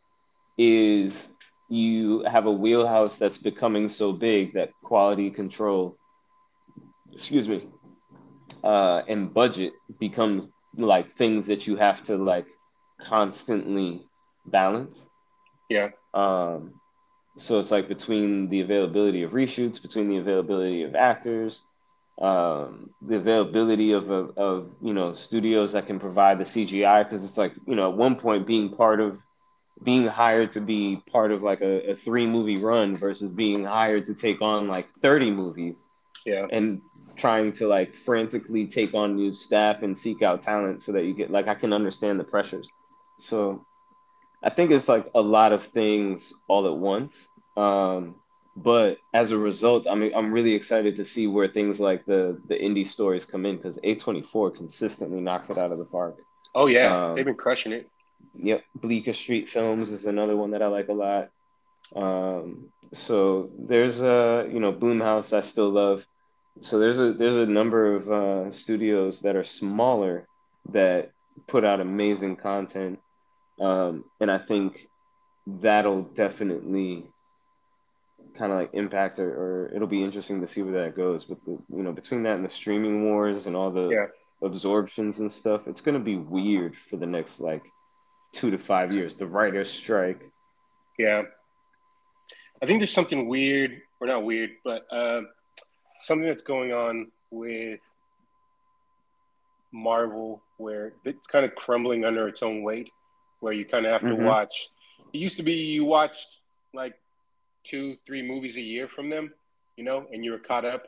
S1: is you have a wheelhouse that's becoming so big that quality control, excuse me, uh, and budget becomes like things that you have to like constantly balance.
S2: Yeah.
S1: Um, so it's like between the availability of reshoots, between the availability of actors, um, the availability of, of, of you know studios that can provide the CGI because it's like you know at one point being part of being hired to be part of like a, a three movie run versus being hired to take on like 30 movies
S2: yeah,
S1: and trying to like frantically take on new staff and seek out talent so that you get like I can understand the pressures. So I think it's like a lot of things all at once. Um, but as a result, I mean, I'm really excited to see where things like the the indie stories come in because A24 consistently knocks it out of the park.
S2: oh yeah,
S1: Um,
S2: they've been crushing it.
S1: Yep, Bleecker Street Films is another one that I like a lot. Um, so there's a you know Blumhouse I still love. So there's a there's a number of uh, studios that are smaller that put out amazing content. um, and I think that'll definitely kind of like impact or, or, it'll be interesting to see where that goes with the you know between that and the streaming wars and all the
S2: yeah.
S1: absorptions and stuff it's going to be weird for the next like two to five years the writers strike
S2: yeah i think there's something weird or not weird but uh, something that's going on with marvel where it's kind of crumbling under its own weight where you kind of have mm-hmm. to watch it used to be you watched like two, three movies a year from them, you know, and you were caught up.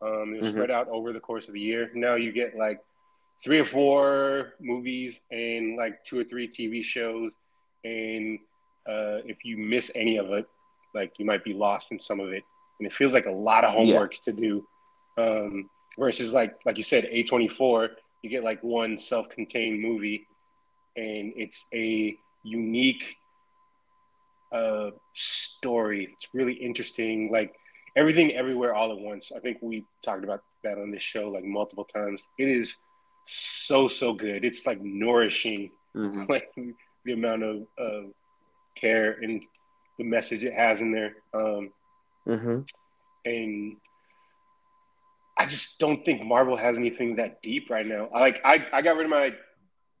S2: Um, it was mm-hmm. spread out over the course of the year. Now you get like three or four movies and like two or three TV shows, and uh, if you miss any of it, like you might be lost in some of it, and it feels like a lot of homework yeah. to do. Um, versus like like you said, A twenty four, you get like one self contained movie, and it's a unique uh, story. It's really interesting. Like everything, everywhere, all at once. I think we talked about that on this show like multiple times. It is so so good. It's like nourishing, mm-hmm. *laughs* like the amount of uh, care and the message it has in there. Um,
S1: mm-hmm.
S2: And I just don't think Marvel has anything that deep right now. I like I, I got rid of my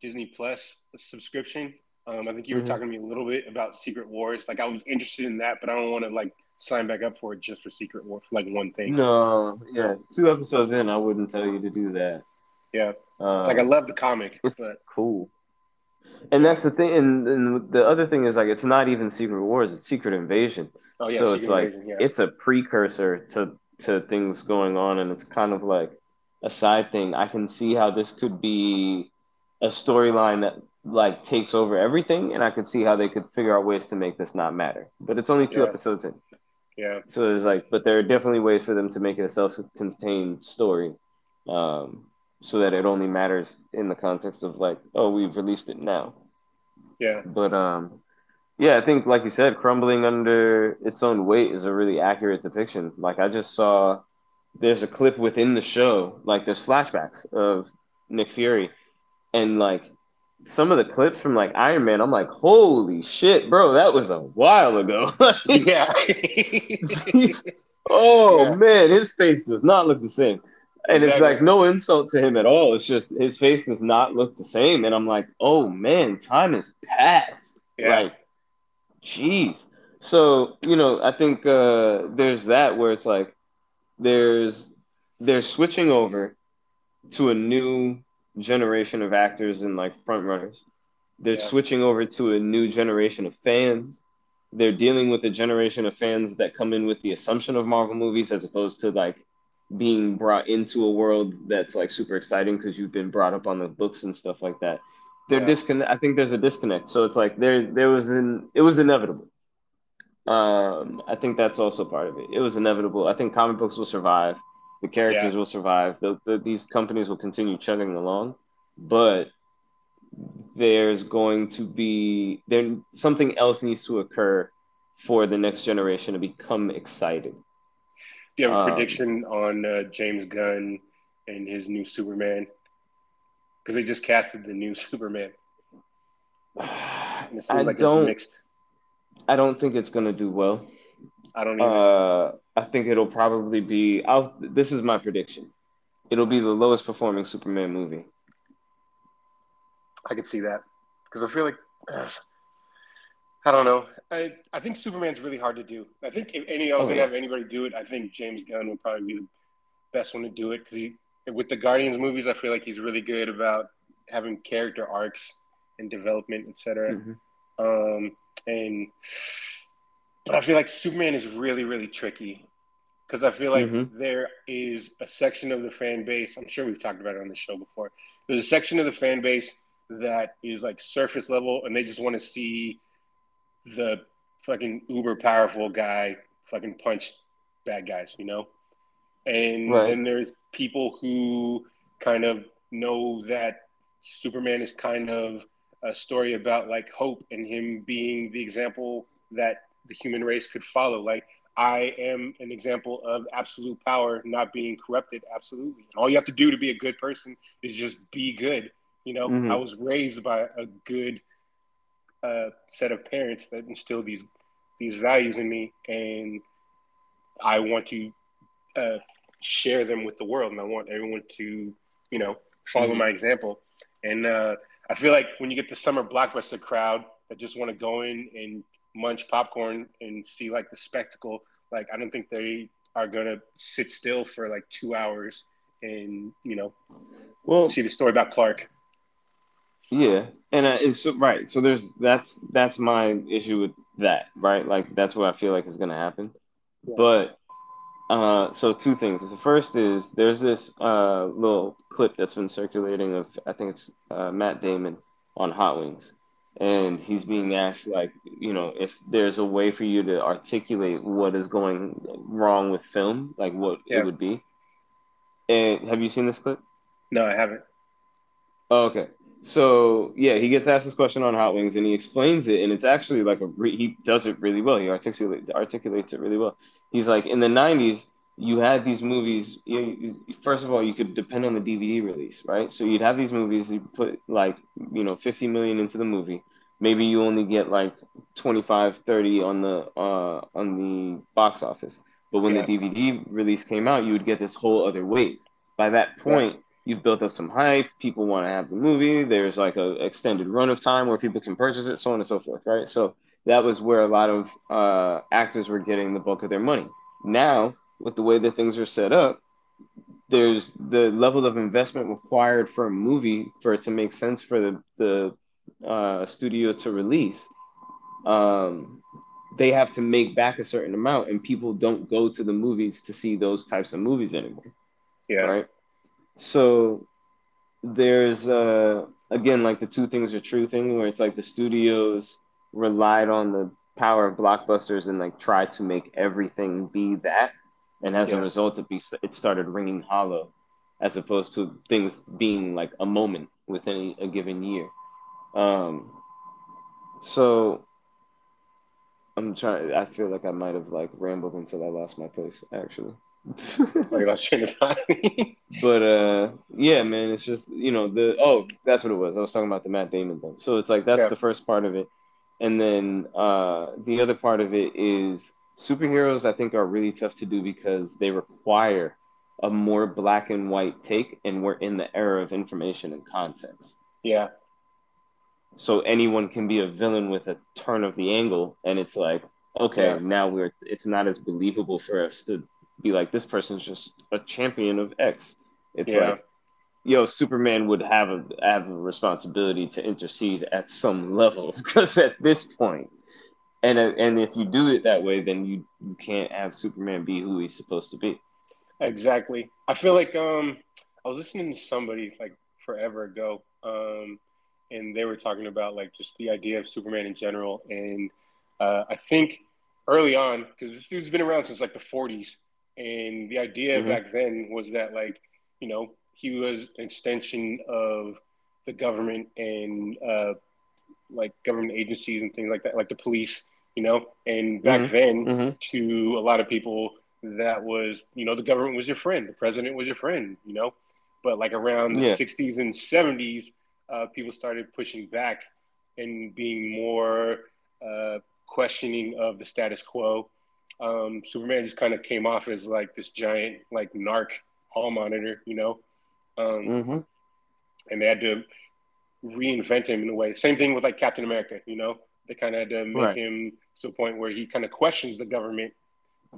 S2: Disney Plus subscription um, I think you were mm-hmm. talking to me a little bit about Secret Wars. Like I was interested in that, but I don't want to like sign back up for it just for Secret War for like one thing.
S1: No, yeah, two episodes in, I wouldn't tell you to do that.
S2: Yeah, um, like I love the comic.
S1: It's
S2: but...
S1: cool. And that's the thing, and, and, the other thing is like it's not even Secret Wars; it's Secret Invasion.
S2: Oh yeah,
S1: so
S2: Secret
S1: it's like
S2: Invasion, yeah.
S1: it's a precursor to to things going on, and it's kind of like a side thing. I can see how this could be a storyline that like takes over everything, and I could see how they could figure out ways to make this not matter. But it's only two
S2: yeah.
S1: episodes in.
S2: Yeah.
S1: So there's like, but there are definitely ways for them to make it a self-contained story, um, so that it only matters in the context of like, oh, we've released it now.
S2: Yeah.
S1: But um, yeah, I think like you said, crumbling under its own weight is a really accurate depiction. Like I just saw, there's a clip within the show, like there's flashbacks of Nick Fury, and like some of the clips from like Iron Man, I'm like, holy shit, bro, that was a while ago. *laughs*
S2: yeah. *laughs*
S1: oh yeah. man, his face does not look the same. And exactly. it's like no insult to him at all. It's just his face does not look the same. And I'm like, oh man, time has passed.
S2: Yeah.
S1: Like, jeez. So, you know, I think uh there's that where it's like there's they're switching over to a new generation of actors and like front runners. They're yeah. switching over to a new generation of fans. They're dealing with a generation of fans that come in with the assumption of Marvel movies as opposed to like being brought into a world that's like super exciting because you've been brought up on the books and stuff like that. They're yeah. disconnect. I think there's a disconnect. So it's like there there was an it was inevitable. Um, I think that's also part of it. It was inevitable. I think comic books will survive. The characters yeah. will survive. The, the, these companies will continue chugging along, but there's going to be there something else needs to occur for the next generation to become excited.
S2: Do you have a um, prediction on uh, James Gunn and his new Superman? Because they just casted the new *laughs* Superman.
S1: And it seems I like don't, it's mixed. I don't think it's going to do well.
S2: I don't even.
S1: Uh, I think it'll probably be. I'll. This is my prediction. It'll be the lowest performing Superman movie.
S2: I could see that because I feel like uh, *sighs* I don't know. I I think Superman's really hard to do. I think if any I was oh, yeah. have anybody do it, I think James Gunn would probably be the best one to do it because he with the Guardians movies, I feel like he's really good about having character arcs and development, etc. Mm-hmm. Um, and but I feel like Superman is really, really tricky because I feel like mm-hmm. there is a section of the fan base. I'm sure we've talked about it on the show before. There's a section of the fan base that is like surface level, and they just want to see the fucking uber powerful guy fucking punch bad guys, you know. And right. then there's people who kind of know that Superman is kind of a story about like hope and him being the example that the human race could follow. Like I am an example of absolute power not being corrupted. Absolutely. All you have to do to be a good person is just be good. You know, mm-hmm. I was raised by a good uh, set of parents that instilled these these values in me, and I want to uh, share them with the world, and I want everyone to, you know, follow mm-hmm. my example. And uh, I feel like when you get the summer blockbuster crowd that just want to go in and munch popcorn and see like the spectacle, like I don't think they are gonna sit still for like two hours and you know, well, see the story about Clark.
S1: Yeah, and uh, it's right. So there's that's that's my issue with that, right? Like that's what I feel like is gonna happen. Yeah. But uh, so two things. The first is there's this uh little clip that's been circulating of I think it's uh, Matt Damon on Hot Wings, and he's being asked like you know if there's a way for you to articulate what is going wrong with film, like what yeah. it would be. And have you seen this clip?
S2: No, I haven't.
S1: Oh, okay. So yeah, he gets asked this question on Hot Wings, and he explains it, and it's actually like a re- he does it really well. He articulates articulates it really well. He's like in the '90s, you had these movies. You, you, first of all, you could depend on the DVD release, right? So you'd have these movies. You put like you know 50 million into the movie. Maybe you only get like 25, 30 on the uh, on the box office. But when yeah. the DVD release came out, you would get this whole other wave. By that point, yeah you've built up some hype. People want to have the movie. There's like a extended run of time where people can purchase it, so on and so forth, right? So that was where a lot of uh, actors were getting the bulk of their money. Now, with the way that things are set up, there's the level of investment required for a movie for it to make sense for the the uh, studio to release. Um, they have to make back a certain amount, and people don't go to the movies to see those types of movies anymore.
S2: Yeah.
S1: Right. So there's uh again like the two things are true thing where it's like the studios relied on the power of blockbusters and like tried to make everything be that and as yeah. a result it be it started ringing hollow as opposed to things being like a moment within a given year um so i'm trying i feel like i might have like rambled until i lost my place actually *laughs*
S2: like lost train of thought. *laughs*
S1: but uh, yeah, man, it's just you know the oh that's what it was. I was talking about the Matt Damon thing. So it's like that's yeah. the first part of it, and then uh, the other part of it is superheroes. I think are really tough to do because they require a more black and white take, and we're in the era of information and context.
S2: Yeah.
S1: So anyone can be a villain with a turn of the angle, and it's like, okay, yeah. now we're it's not as believable for us to be like, this person's just a champion of X. It's yeah. like, yo, Superman would have a have a responsibility to intercede at some level *laughs* because at this point, and and if you do it that way, then you you can't have Superman be who he's supposed to be.
S2: Exactly. I feel like um I was listening to somebody like forever ago, um, and they were talking about like just the idea of Superman in general, and uh, I think early on because this dude's been around since like the 40s and the idea mm-hmm. back then was that, like, you know, he was an extension of the government and uh, like government agencies and things like that, like the police, you know. And back mm-hmm. then, mm-hmm. to a lot of people, that was, you know, the government was your friend, the president was your friend, you know. But like around the yeah. 60s and 70s, uh, people started pushing back and being more uh, questioning of the status quo um, Superman just kind of came off as like this giant like narc hall monitor, you know, um, mm-hmm. and they had to reinvent him in a way. Same thing with like Captain America, you know, they kind of had to make right. him to a point where he kind of questions the government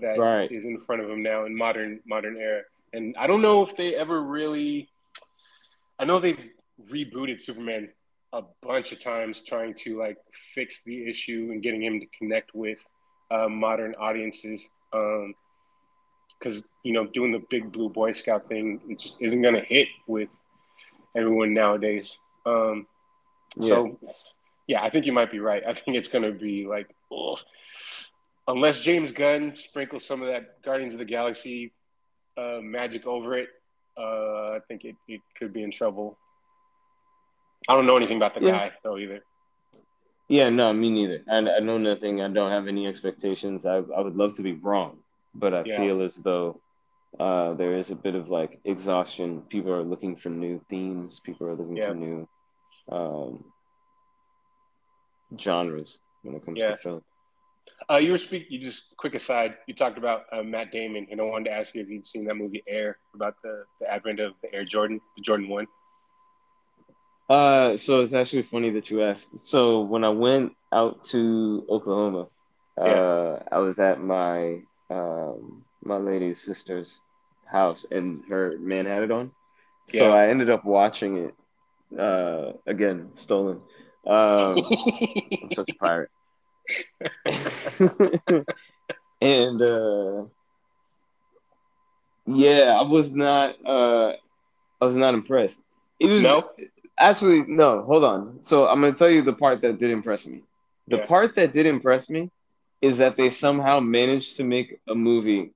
S2: that right. is in front of him now in modern modern era. And I don't know if they ever really. I know they've rebooted Superman a bunch of times trying to like fix the issue and getting him to connect with uh, modern audiences because um, you know doing the big blue boy scout thing it just isn't going to hit with everyone nowadays um, yeah. so yeah i think you might be right i think it's going to be like ugh. unless james gunn sprinkles some of that guardians of the galaxy uh, magic over it uh, i think it, it could be in trouble i don't know anything about the yeah. guy though either
S1: yeah, no, me neither. I, I know nothing. I don't have any expectations. I, I would love to be wrong, but I yeah. feel as though uh, there is a bit of like exhaustion. People are looking for new themes. People are looking yeah. for new, um, genres when it comes
S2: Yeah.
S1: to film.
S2: Uh, you were speaking. You just quick aside. You talked about uh, Matt Damon, and I wanted to ask you if you'd seen that movie Air about the, the advent of the Air Jordan, the Jordan One.
S1: Uh, so it's actually funny that you asked. So when I went out to Oklahoma, uh, I was at my um my lady's sister's house, and her man had it on. So I ended up watching it. Uh, again, stolen. Um, *laughs* I'm such a pirate. *laughs* and uh, yeah, I was not. Uh, I was not impressed. It was
S2: no.
S1: actually no. Hold on. So I'm gonna tell you the part that did impress me. The
S2: Yeah.
S1: part that did impress me is that they somehow managed to make a movie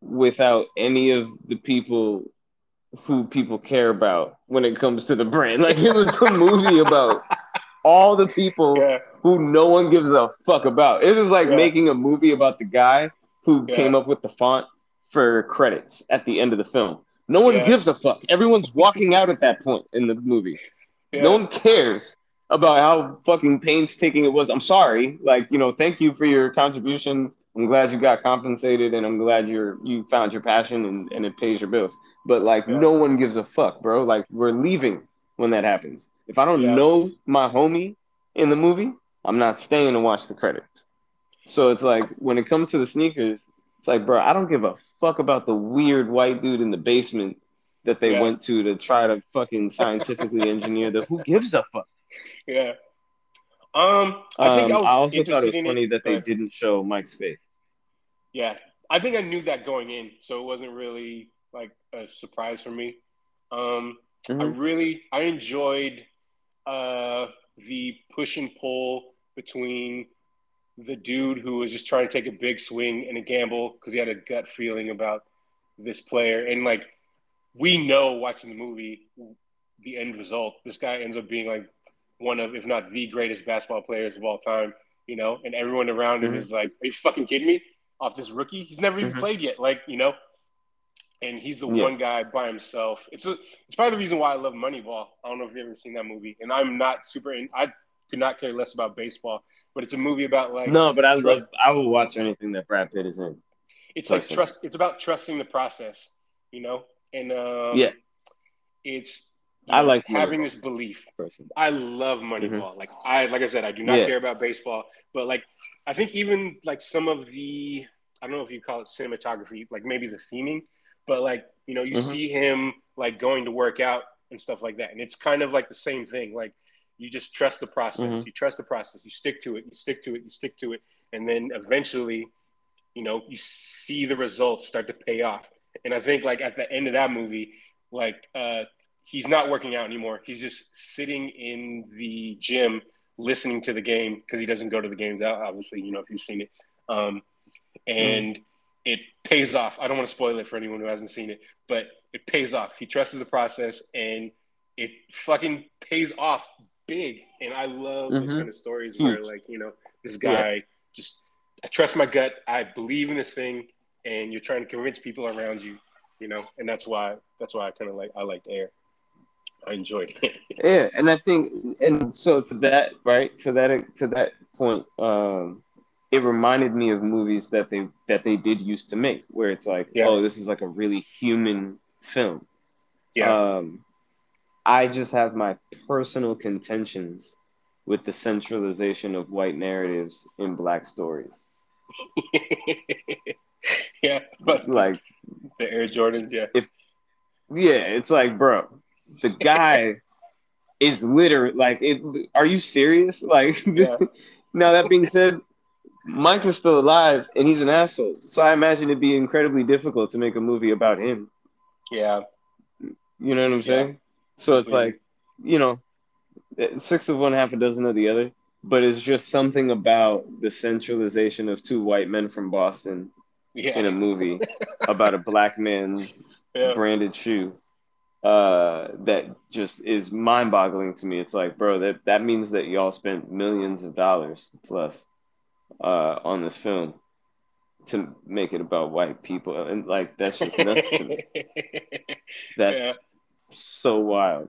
S1: without any of the people who people care about when it comes to the brand. Like it was a movie *laughs* about all the people
S2: Yeah.
S1: who no one gives a fuck about. It was like
S2: Yeah.
S1: making a movie about the guy who
S2: Yeah.
S1: came up with the font for credits at the end of the film. No one gives a fuck. Everyone's walking out at that point in the movie. No one cares about how fucking painstaking it was. I'm sorry. Like, you know, thank you for your contribution. I'm glad you got compensated and I'm glad you're you found your passion and, and it pays your bills. But like
S2: Yeah.
S1: no one gives a fuck, bro. Like we're leaving when that happens. If I don't
S2: Yeah.
S1: know my homie in the movie, I'm not staying to watch the credits. So it's like when it comes to the sneakers, it's like, bro, I don't give a fuck about the weird white dude in the basement that they
S2: Yeah.
S1: went to to try to fucking scientifically engineer the. Who gives a fuck?
S2: Yeah. Um, I think
S1: Um,
S2: I was
S1: also thought it was funny that they didn't show Mike's face.
S2: Yeah, I think I knew that going in, so it wasn't really like a surprise for me. Um, I
S1: Mhm.
S2: really I enjoyed uh, the push and pull between the dude who was just trying to take a big swing and a gamble because he had a gut feeling about this player, and like we know watching the movie, the end result. This guy ends up being like one of, if not the greatest basketball players of all time. You know, and everyone around him
S1: Mhm.
S2: is like, "Are you fucking kidding me?" Off this rookie, he's never even
S1: Mhm.
S2: played yet. Like, you know, and he's the
S1: Yeah.
S2: one guy by himself. It's a, it's probably the reason why I love Moneyball. I don't know if you've ever seen that movie, and I'm not super. In, I could not care less about baseball, but it's a movie about like
S1: No, but I
S2: Trust-
S1: love. I will watch anything that Brad Pitt is in.
S2: it's like trust. It's about trusting the process, you know, and um,
S1: Yeah.
S2: it's
S1: I like
S2: having
S1: Moneyball.
S2: this belief.
S1: Person.
S2: I love Moneyball. Like I, like I said, I do not
S1: Mm-hmm. Yeah.
S2: care about baseball, but like I think even like some of the, I don't know if you call it cinematography, like maybe the theming, but like you know, you
S1: Mhm.
S2: see him like going to work out and stuff like that, and it's kind of like the same thing. Like you just trust the process.
S1: Mhm.
S2: You trust the process. You stick to it. You stick to it. You stick to it, and then eventually, you know, you see the results start to pay off. And I think like at the end of that movie, like uh, he's not working out anymore. He's just sitting in the gym listening to the game because he doesn't go to the games. Out. Obviously, you know if you've seen it, um, and it pays off. I don't want to spoil it for anyone who hasn't seen it, but it pays off. He trusted the process, and it fucking pays off big. And I love those
S1: Mhm.
S2: kind of stories where like you know this guy just I trust my gut. I believe in this thing, and you're trying to convince people around you, you know, and that's why that's why I kind of like I liked Air. I enjoyed it. *laughs*
S1: Yeah, and I think, and so to that, right, to that, to that point, um, it reminded me of movies that they that they did used to make, where it's like,
S2: Yeah.
S1: oh, this is like a really human film.
S2: yeah,
S1: Um, I just have my personal contentions with the centralization of white narratives in black stories. *laughs*
S2: yeah, but
S1: Like,
S2: the Air Jordans, yeah, If
S1: yeah, it's like, bro, the guy is literally like, it, are you serious? Like, *laughs*
S2: Yeah.
S1: now that being said, Mike is still alive and he's an asshole. So I imagine it'd be incredibly difficult to make a movie about him.
S2: yeah,
S1: You know what I'm
S2: Yeah.
S1: saying? So it's
S2: Completely.
S1: like, you know, six of one, half a dozen of the other. But it's just something about the centralization of two white men from Boston
S2: yeah,
S1: in a movie *laughs* about a black man's
S2: yeah.
S1: branded shoe uh, that just is mind boggling to me. It's like, bro, that, that means that y'all spent millions of dollars plus uh, on this film to make it about white people. And like, that's just nuts to me. *laughs* That's
S2: Yeah.
S1: so wild.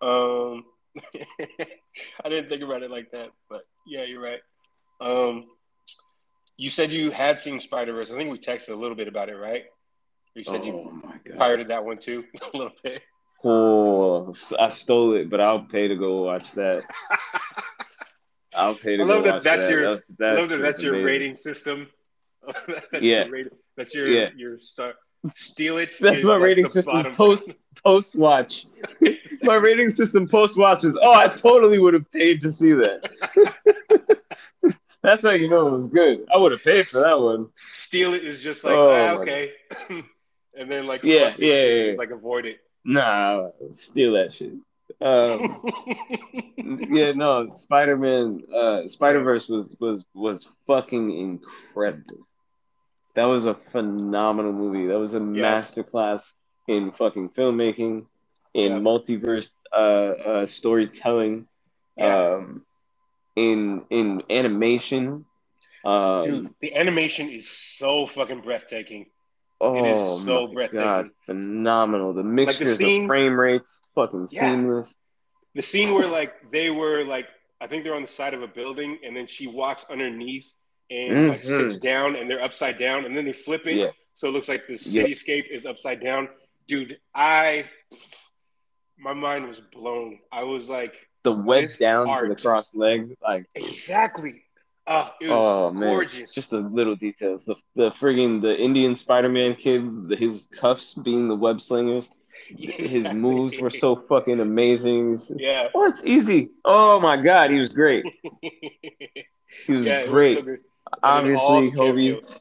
S2: Um, *laughs* I didn't think about it like that, but yeah, you're right. Um, you said you had seen Spider Verse. I think we texted a little bit about it, right? You said
S1: oh
S2: you pirated that one too, *laughs* a little bit.
S1: Oh, I stole it, but I'll pay to go watch that. I'll pay to
S2: I love
S1: go
S2: that
S1: watch
S2: that's
S1: that.
S2: your-
S1: That's,
S2: I
S1: that's
S2: love that that's your
S1: amazing.
S2: rating system. *laughs* that's
S1: Yeah.
S2: Your rating, that's your
S1: Yeah.
S2: your star. Steal it.
S1: That's my
S2: like
S1: rating system
S2: bottom-
S1: post post watch. *laughs* My rating system post watch is oh I totally would have paid to see that. That's how you know it was good. I would have paid for that one.
S2: Steal it is just like
S1: Oh,
S2: ah, okay, and then like
S1: Yeah, yeah,
S2: shit
S1: yeah, yeah.
S2: like avoid it.
S1: Nah, steal that shit. Um, *laughs* yeah, no, Spider Man, uh, Spider Verse was was was fucking incredible. That was a phenomenal movie. That was a
S2: Yeah.
S1: masterclass in fucking filmmaking, in
S2: Yeah.
S1: multiverse uh, uh, storytelling,
S2: Yeah.
S1: um, in in animation. Um,
S2: Dude, the animation is so fucking breathtaking.
S1: Oh
S2: it is so
S1: my
S2: breathtaking.
S1: God, phenomenal. The mixtures
S2: scene-
S1: of frame rates, fucking
S2: Yeah.
S1: seamless.
S2: The scene where like they were like I think they're on the side of a building and then she walks underneath and like
S1: Mhm.
S2: sits down and they're upside down and then they flip it
S1: Yeah.
S2: so it looks like the
S1: Yeah.
S2: cityscape is upside down. Dude, I my mind was blown. I was like
S1: the wedge down to the cross leg, like
S2: exactly. Oh, it was
S1: oh man,
S2: gorgeous.
S1: just the little details. The the friggin' the Indian Spider-Man kid, the, his cuffs being the web slingers. *laughs* His moves were so fucking amazing.
S2: Yeah.
S1: Oh, it's easy. Oh my god, he was great. *laughs* He was
S2: yeah,
S1: great.
S2: was so good. And then all
S1: Obviously, Hobie.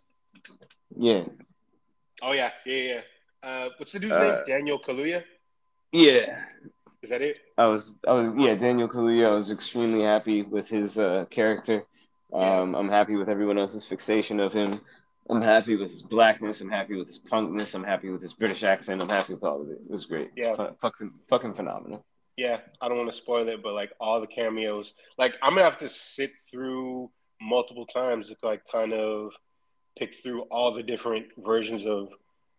S1: Yeah,
S2: Oh yeah, yeah, yeah. Uh, what's the dude's
S1: Uh,
S2: name? Daniel Kaluuya.
S1: yeah.
S2: Is that it?
S1: I was, I was, yeah. Daniel Kaluuya. I was extremely happy with his uh, character.
S2: Yeah.
S1: Um, I'm happy with everyone else's fixation of him. I'm happy with his blackness. I'm happy with his punkness. I'm happy with his British accent. I'm happy with all of it. It was great.
S2: Yeah.
S1: Fu- fucking, fucking phenomenal.
S2: Yeah, I don't want to spoil it, but like all the cameos, like I'm gonna have to sit through multiple times to like kind of pick through all the different versions of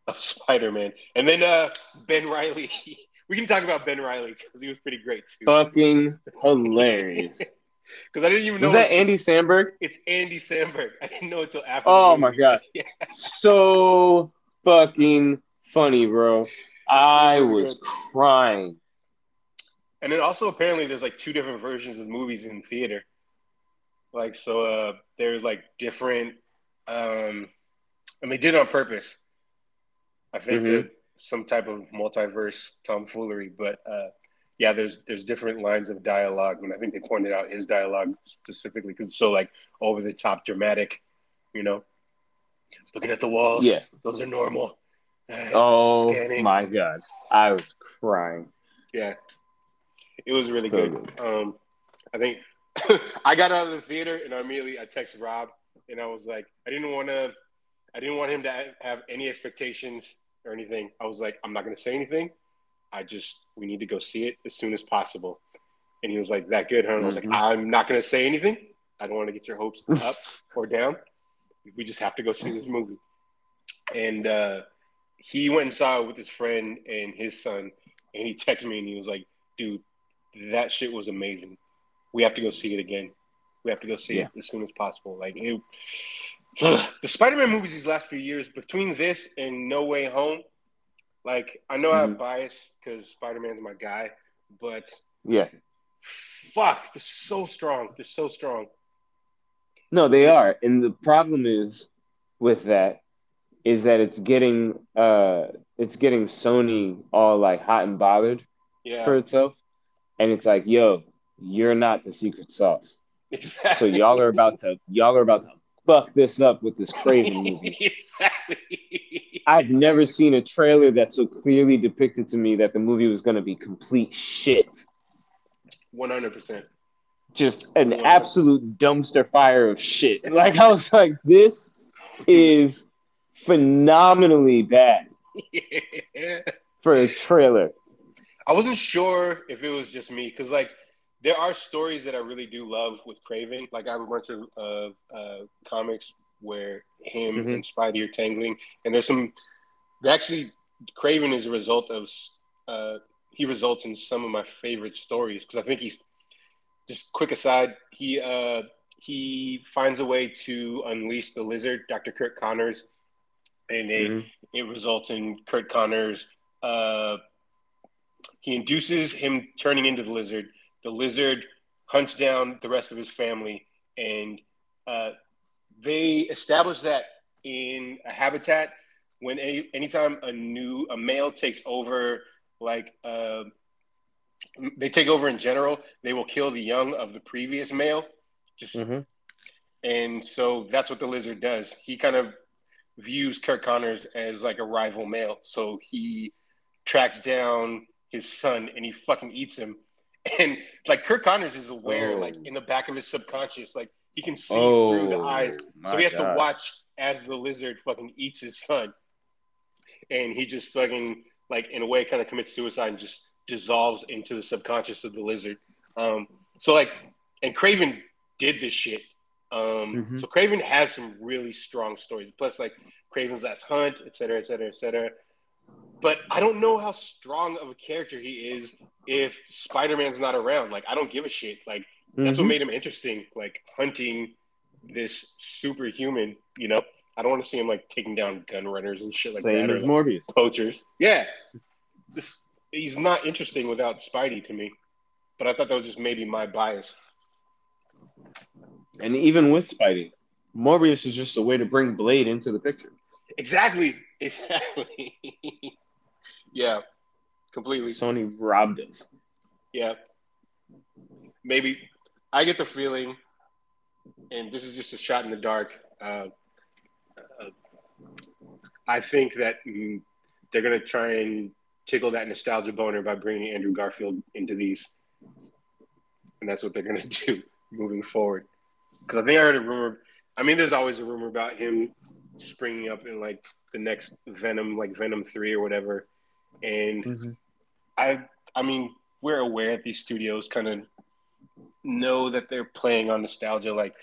S2: of *laughs* Spider-Man, and then uh Ben Reilly. *laughs* we can talk about Ben Reilly because he was pretty great too.
S1: Fucking hilarious. *laughs*
S2: Because I didn't even know
S1: Was that Andy Samberg?
S2: It's Andy Samberg. I didn't know until after.
S1: Oh my god,
S2: Yeah.
S1: so fucking funny, bro. I was crying.
S2: And then also apparently there's like two different versions of movies in theater. Like so uh there's like different um and they did it on purpose. I think
S1: Mhm.
S2: some type of multiverse tomfoolery, but uh yeah, there's there's different lines of dialogue, and I think they pointed out his dialogue specifically because it's so like over the top dramatic, you know. Looking at the walls,
S1: Yeah.
S2: those are normal. Uh,
S1: Oh
S2: Scanning.
S1: my god, I was crying.
S2: Yeah, it was really
S1: So
S2: good. Um, I think *laughs* I got out of the theater and I immediately I texted Rob and I was like, I didn't want to, I didn't want him to have any expectations or anything. I was like, I'm not going to say anything. I just we need to go see it as soon as possible. And he was like, that good, huh? And I was
S1: Mhm.
S2: like, I'm not going to say anything. I don't want to get your hopes *laughs* up or down. We just have to go see this movie. And uh, he went and saw it with his friend and his son. And he texted me and he was like, dude, that shit was amazing. We have to go see it again. We have to go see
S1: Yeah.
S2: it as soon as possible. Like it, *sighs* the Spider-Man movies these last few years, between this and No Way Home, like I know I have
S1: Mhm.
S2: bias because Spider-Man's my guy, but
S1: Yeah,
S2: fuck, they're so strong. They're so strong.
S1: no, they are, and the problem is with that is that it's getting uh it's getting Sony all like hot and bothered
S2: Yeah,
S1: for itself, and it's like, yo, you're not the secret sauce. So y'all are about to y'all are about to fuck this up with this *laughs* crazy movie.
S2: exactly.
S1: I've never seen a trailer that so clearly depicted to me that the movie was going to be complete shit.
S2: One hundred percent.
S1: Just an absolute dumpster fire of shit. *laughs* Like I was like, this is phenomenally bad *laughs* for a trailer.
S2: I wasn't sure if it was just me because like there are stories that I really do love with Kraven. Like I have a bunch of uh, uh, comics where him
S1: Mhm.
S2: and Spidey are tangling, and there's some. Actually, Kraven is a result of. Uh, he results in some of my favorite stories because I think he's just quick aside, he uh, he finds a way to unleash the lizard, Dr. Curt Connors, and it, mm-hmm. it results in Curt Connors. Uh, he induces him turning into the lizard. The lizard hunts down the rest of his family, and uh, they establish that in a habitat when any anytime a new a male takes over, like uh, they take over in general, they will kill the young of the previous male. Just mm-hmm. and so that's what the lizard does. He kind of views Curt Connors as like a rival male, so he tracks down his son and he fucking eats him. *laughs* And like Curt Connors is aware, oh. like in the back of his subconscious, like he can see oh, through the eyes, so he has God. to watch as the lizard fucking eats his son, and he just fucking like in a way kind of commits suicide and just dissolves into the subconscious of the lizard. Um, so like, and Kraven did this shit. Um, mm-hmm. So Kraven has some really strong stories. Plus, like Kraven's Last Hunt, et cetera, et cetera, et cetera. But I don't know how strong of a character he is if Spider Man's not around. Like, I don't give a shit. Like, mm-hmm. that's what mm-hmm. made him interesting. Like hunting this superhuman. You know, I don't want to see him like taking down gun runners and shit like Same that. Or, like, Morbius. Poachers. Yeah. Just he's not interesting without Spidey to me. But I thought that was just maybe my bias.
S1: And even with Spidey, Morbius is just a way to bring Blade into the picture.
S2: Exactly. *laughs* Exactly. yeah. Completely.
S1: Sony robbed us.
S2: Yeah. Maybe I get the feeling, and this is just a shot in the dark. Uh, uh, I think that mm, they're going to try and tickle that nostalgia boner by bringing Andrew Garfield into these, and that's what they're going *laughs* to do moving forward. Because I think I heard a rumor. I mean, there's always a rumor about him springing up in like the next Venom, like Venom three or whatever. And mm-hmm. I, I mean, we're aware that these studios kind of know that they're playing on nostalgia. Like,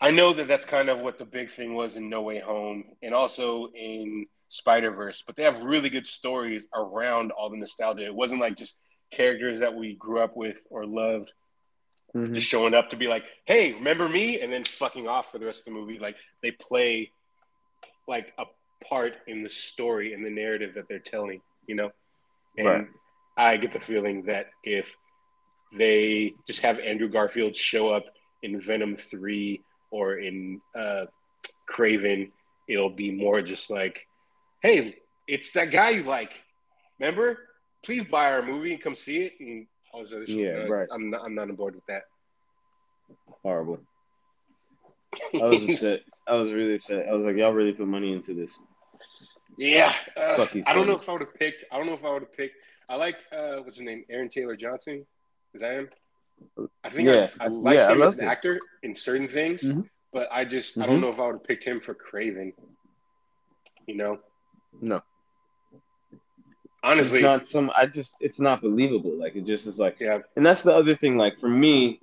S2: I know that that's kind of what the big thing was in No Way Home, and also in Spider Verse. But they have really good stories around all the nostalgia. It wasn't like just characters that we grew up with or loved mm-hmm. just showing up to be like, "Hey, remember me?" and then fucking off for the rest of the movie. Like they play like a part in the story and the narrative that they're telling, you know. And right. I get the feeling that if they just have Andrew Garfield show up in Venom three or in uh, Kraven, it'll be more just like, "Hey, it's that guy you like. Remember? Please buy our movie and come see it." And all this other shit. Yeah, right. I'm not, I'm not on board with that.
S1: Horrible. I was *laughs* upset. I was really upset. I was like, y'all really put money into this.
S2: Yeah, uh, I don't know if I would have picked. I don't know if I would have picked. I like uh, what's his name, Aaron Taylor Johnson. Is that him? I think yeah. I, I like yeah, him I as an it. actor in certain things, mm-hmm. but I just mm-hmm. I don't mm-hmm. know if I would have picked him for Kraven. You know?
S1: No.
S2: Honestly,
S1: it's not some. I just it's not believable. Like it just is like yeah. And that's the other thing. Like for me,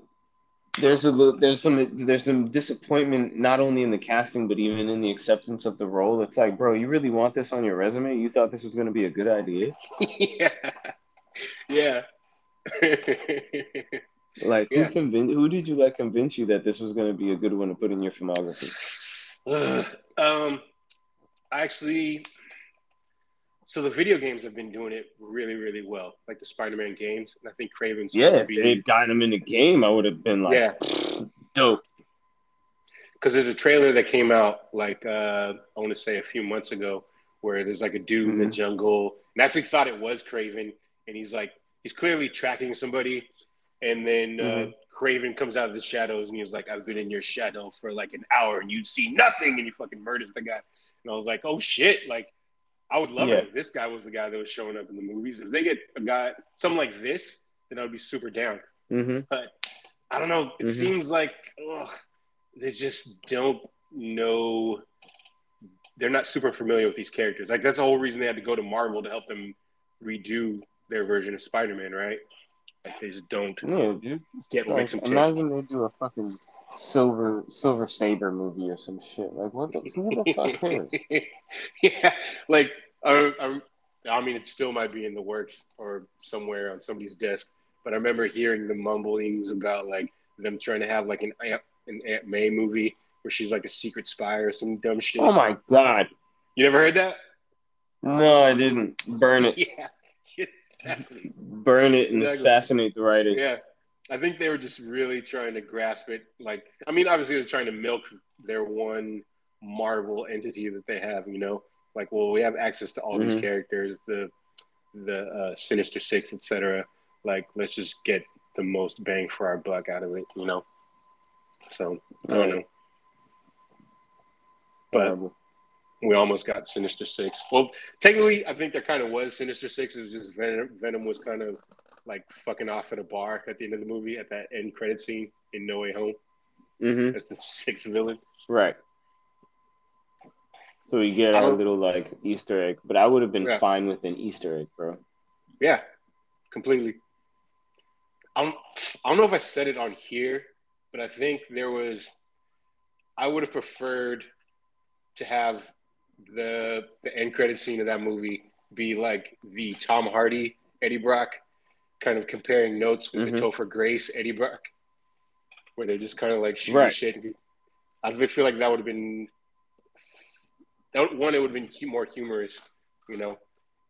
S1: there's a there's some there's some disappointment not only in the casting but even in the acceptance of the role. It's like, bro, you really want this on your resume? You thought this was going to be a good idea? *laughs*
S2: yeah, yeah.
S1: Like yeah. who convinced? Who did you let convince you that this was going to be a good one to put in your filmography? *sighs*
S2: um, I actually, so the video games have been doing it really, really well, like the Spider-Man games. And I think Kraven's
S1: yeah, if be... they'd gotten him in the game, I would have been like, yeah, *sniffs* dope.
S2: Because there's a trailer that came out like uh, I want to say a few months ago, where there's like a dude mm-hmm. in the mm-hmm. jungle, and I actually thought it was Kraven, and he's like he's clearly tracking somebody, and then uh, mm-hmm. Kraven comes out of the shadows, and he was like, "I've been in your shadow for like an hour, and you see nothing," and he fucking murders the guy, and I was like, "Oh shit!" Like I would love yeah. it if this guy was the guy that was showing up in the movies. If they get a guy, something like this, then I would be super down.
S1: Mm-hmm.
S2: But I don't know. It mm-hmm. seems like ugh, they just don't know. They're not super familiar with these characters. Like that's the whole reason they had to go to Marvel to help them redo their version of Spider-Man, right? Like they just don't
S1: yeah, dude.
S2: get what like, makes them
S1: Imagine they do a fucking Silver Silver Sable movie or some shit. Like what? The, who the fuck cares? *laughs*
S2: yeah, like I, I, I mean, it still might be in the works or somewhere on somebody's desk. but I remember hearing the mumblings about like them trying to have like an Aunt, an Aunt May movie where she's like a secret spy or some dumb shit.
S1: Oh my god!
S2: You never heard that?
S1: No, I didn't. Burn it. *laughs*
S2: Yeah, exactly.
S1: Burn it and
S2: Exactly.
S1: assassinate the writer.
S2: Yeah, I think they were just really trying to grasp it. Like, I mean, obviously they're trying to milk their one Marvel entity that they have. You know, like, well, we have access to all these
S1: Mhm.
S2: characters, the the uh, Sinister Six, etc. Like, let's just get the most bang for our buck out of it. You know. So I don't
S1: Right.
S2: know, but
S1: Horrible.
S2: We almost got Sinister Six. Well, technically, I think there kind of was Sinister Six. It was just Venom. Venom was kind of like fucking off at a bar at the end of the movie at that end credit scene in No Way Home.
S1: hmm
S2: That's the sixth villain.
S1: Right. So we get our little like Easter egg, but I would have been
S2: Yeah.
S1: fine with an Easter egg, bro.
S2: Yeah, completely. I don't, I don't know if I said it on here, but I think there was. I would have preferred to have the the end credit scene of that movie be like the Tom Hardy Eddie Brock, kind of comparing notes with
S1: Mhm.
S2: the Topher Grace Eddie Brock, where they're just kind of like shooting
S1: Right.
S2: shit. I feel like that would have been that one. It would have been more humorous, you know,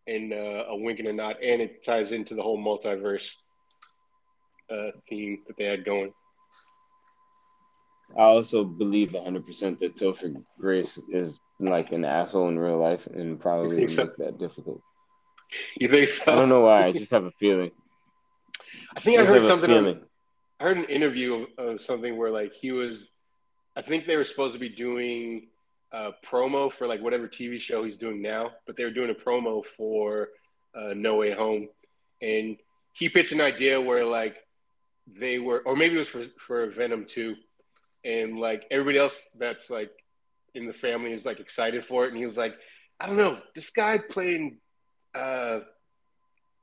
S2: and uh, a wink and a nod, and it ties into the whole multiverse uh, theme that they had going.
S1: I also believe 100% that Topher Grace is like an asshole in real life and probably would
S2: so?
S1: make that difficult.
S2: You think so?
S1: I don't know why. I just have a feeling.
S2: I think I
S1: just
S2: heard something. On. I heard an interview of, of something where like he was. I think they were supposed to be doing a promo for like whatever TV show he's doing now, but they were doing a promo for uh, No Way Home, and he pitched an idea where like they were, or maybe it was for for Venom too, and like everybody else that's like in the family is like excited for it, and he was like, I don't know, this guy playing uh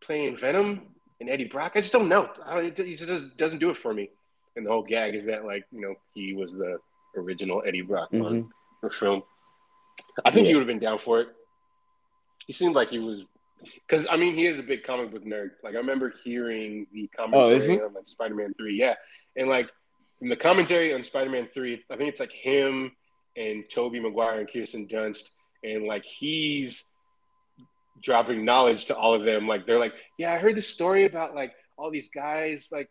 S2: playing Venom and Eddie Brock, I just don't know. I don't, he just doesn't do it for me. And the whole gag is that like you know he was the original Eddie Brock on
S1: Mhm.
S2: the film. I think he would have been down for it. He seemed like he was, because I mean he is a big comic book nerd. Like I remember hearing the
S1: Oh,
S2: commentary
S1: he?
S2: on like Spider-Man Three, yeah, and like in the commentary on Spider-Man Three, I think it's like him and Tobey Maguire and Kirsten Dunst, and like he's dropping knowledge to all of them. Like they're like, yeah, I heard this story about like all these guys, like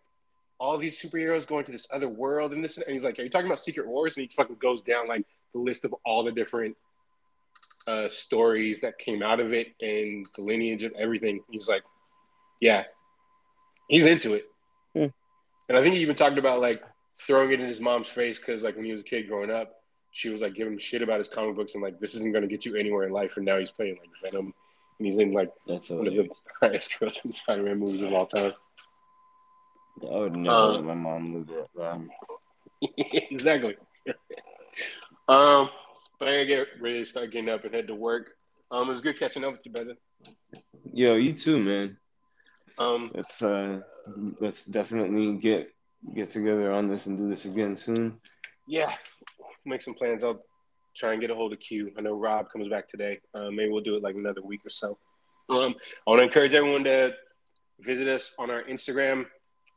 S2: all these superheroes going to this other world and this. And he's like, are you talking about Secret Wars? And he fucking goes down like the list of all the different uh, stories that came out of it and the lineage of everything. He's like, yeah, he's into it.
S1: Hmm.
S2: And I think he even talked about like throwing it in his mom's face because like when he was a kid growing up, she was like giving him shit about his comic books and like this isn't going to get you anywhere in life. And now he's playing like Venom and he's in like
S1: That's
S2: one of the *laughs* highest grossing Spider-Man movies of all time.
S1: I would never
S2: Um,
S1: let my mom live that. Um, *laughs*
S2: exactly. um, but I gotta get ready to start getting up and head to work. Um, it was good catching up with you, brother.
S1: yo, you too, man.
S2: Um,
S1: Let's uh, let's definitely get get together on this and do this again soon.
S2: yeah, make some plans. I'll try and get a hold of Q. I know Rob comes back today. Uh, maybe we'll do it like another week or so. Um, I want to encourage everyone to visit us on our Instagram,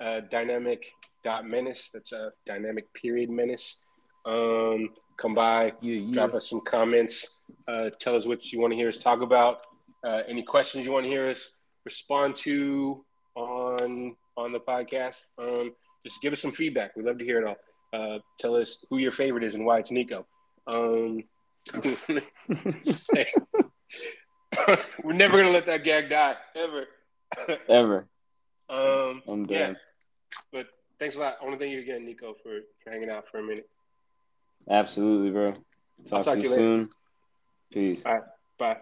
S2: uh, dynamic.menace. That's a dynamic period menace. Um, come by,
S1: Yeah, yeah.
S2: drop us some comments. Uh, tell us what you want to hear us talk about. Uh, any questions you want to hear us respond to on on the podcast. Um, just give us some feedback. We'd love to hear it all. Uh, tell us who your favorite is and why it's Nico. Um, *laughs* *laughs* we're never gonna let that gag die ever. *laughs*
S1: Ever.
S2: um,
S1: I'm
S2: yeah, but thanks a lot. I want to thank you again, Nico, for, for hanging out for a minute.
S1: Absolutely, bro. Talk,
S2: talk
S1: to
S2: to
S1: you
S2: you later.
S1: soon. Peace.
S2: Bye.